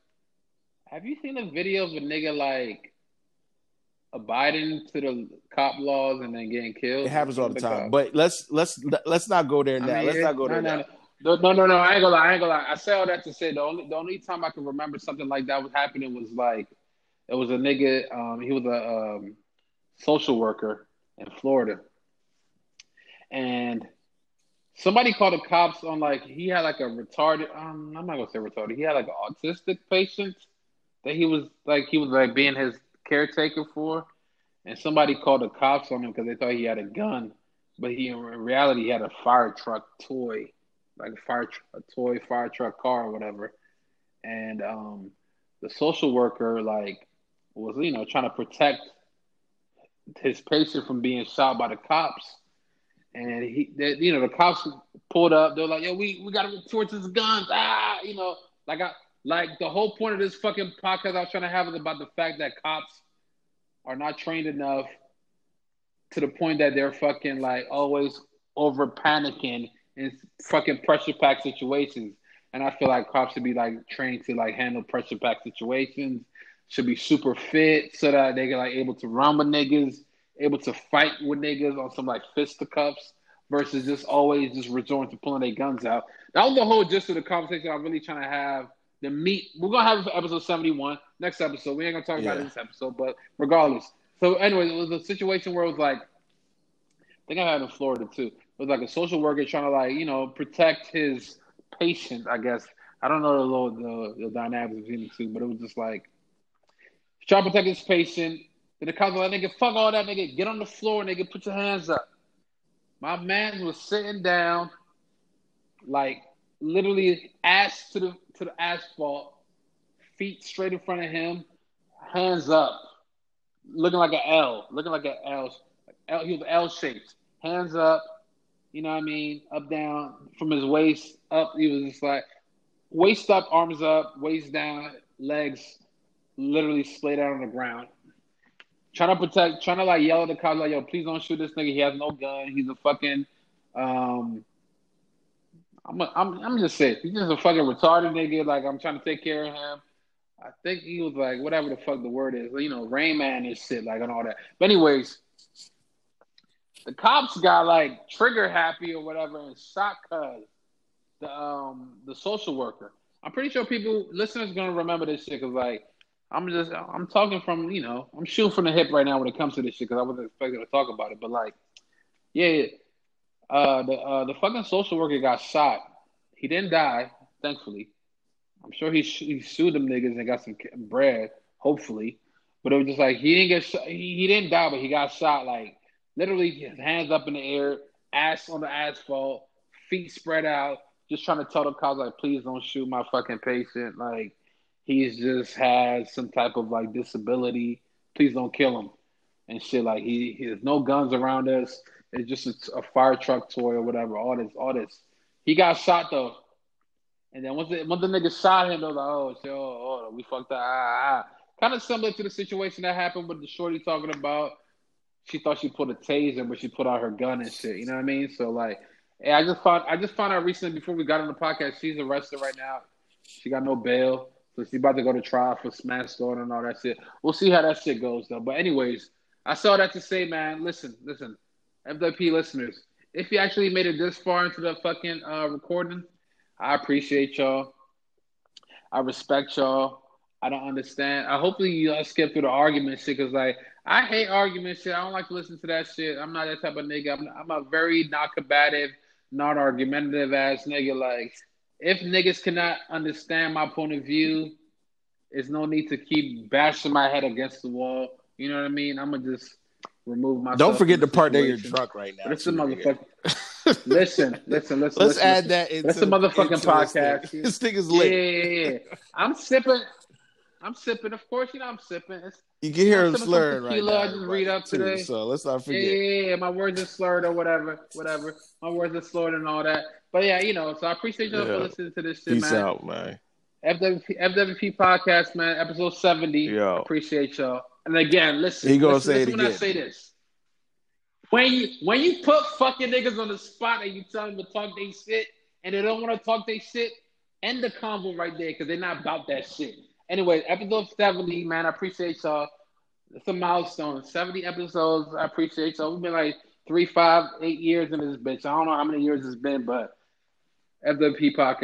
Have you seen a video of a nigga like abiding to the cop laws and then getting killed? It happens all the, the time. But let's let's let's not go there now. I mean, let's not go there. No, now. No, no, no, no. I ain't gonna lie. I ain't gonna lie. I say all that to say the only the only time I can remember something like that was happening was like it was a nigga. Um, he was a um, social worker in Florida, and somebody called the cops on like he had like a retarded. Um, I'm not gonna say retarded. He had like an autistic patient that he was like he was like being his caretaker for, and somebody called the cops on him because they thought he had a gun, but he in reality he had a fire truck toy like a fire a toy fire truck car or whatever, and um, the social worker like was you know trying to protect his patient from being shot by the cops, and he they, you know the cops pulled up. They're like, "Yo, we we got to towards his guns." Ah, you know, like I like the whole point of this fucking podcast I was trying to have is about the fact that cops are not trained enough to the point that they're fucking like always over panicking in fucking pressure pack situations. And I feel like cops should be like trained to like handle pressure pack situations. Should be super fit so that they get like able to run with niggas, able to fight with niggas on some like fisticuffs versus just always just resorting to pulling their guns out. That was the whole gist of the conversation I'm really trying to have. The meat we're gonna have episode 71 next episode. We ain't gonna talk yeah. about this episode, but regardless. So anyway, it was a situation where it was like I think I had in Florida too It was like a social worker trying to like you know protect his patient. I guess I don't know the the, the dynamics between the two, but it was just like trying to protect his patient. Then the cops were like, "Nigga, fuck all that, nigga. Get on the floor, nigga. Put your hands up." My man was sitting down, like literally ass to the to the asphalt, feet straight in front of him, hands up, looking like an L, looking like an L. L he was L shaped, hands up, you know what I mean? Up, down, from his waist up. He was just like waist up, arms up, waist down, legs literally splayed out on the ground. Trying to protect, trying to like yell at the cops, like, yo, please don't shoot this nigga. He has no gun. He's a fucking, um, I'm, a, I'm, I'm just saying, he's just a fucking retarded nigga. Like, I'm trying to take care of him. I think he was like, whatever the fuck the word is, you know, Rain Man and shit, like, and all that. But, anyways, the cops got like trigger happy or whatever and shot cuz the um the social worker. I'm pretty sure people listeners gonna remember this shit because like I'm just I'm talking from you know I'm shooting from the hip right now when it comes to this shit because I wasn't expecting to talk about it, but like, yeah, uh, the uh, the fucking social worker got shot. He didn't die, thankfully. I'm sure he he sued them niggas and got some bread, hopefully. But it was just like he didn't get shot. He, he didn't die, but he got shot. Like literally, his hands up in the air, ass on the asphalt, feet spread out, just trying to tell the cops like, please don't shoot my fucking patient. Like he's just has some type of like disability. Please don't kill him and shit. Like he, he there's no guns around us. It's just a, a, fire truck toy or whatever. All this, all this. He got shot though, and then once the, once the nigga shot him, they was like, oh shit, oh, oh we fucked up. Ah, ah. Kind of similar to the situation that happened with the shorty talking about. She thought she put a taser, but she put out her gun and shit. You know what I mean? So like, I just found I just found out recently before we got on the podcast, she's arrested right now. She got no bail. So she's about to go to trial for smash store and all that shit. We'll see how that shit goes though. But anyways, I saw that to say, man, listen, listen, FWP listeners, if you actually made it this far into the fucking uh, recording, I appreciate y'all. I respect y'all. I don't understand. I hopefully you uh, skip through the argument shit because like I hate argument shit. I don't like to listen to that shit. I'm not that type of nigga. I'm, I'm a very not combative, not argumentative ass nigga. Like if niggas cannot understand my point of view, there's no need to keep bashing my head against the wall. You know what I mean? I'm gonna just remove myself. Don't forget the, the part that you're drunk right now. Listen, motherfucker. [laughs] listen, listen, listen. Let's listen, add that into. That's a motherfucking podcast. This thing is lit. Yeah, yeah, yeah. I'm sipping. I'm sipping. Of course, you know I'm sipping. It's, you can hear him slurring right now. I just read up too, today. So let's not forget. Yeah, yeah, yeah. My words are slurred or whatever, whatever. My words are slurred and all that. But yeah, you know. So I appreciate y'all yeah. for listening to this shit, Peace man. Peace out, man. FWP, FWP podcast, man. Episode seventy. Yo. Appreciate y'all. And again, listen. He gonna listen, say listen it when again. I say this. When you when you put fucking niggas on the spot and you tell them to talk they shit and they don't want to talk they shit, end the convo right there because they're not about that shit. Anyway, episode 70, man. I appreciate y'all. It's a milestone. 70 episodes. I appreciate y'all. We've been like three, five, eight years in this bitch. I don't know how many years it's been, but FWP podcast.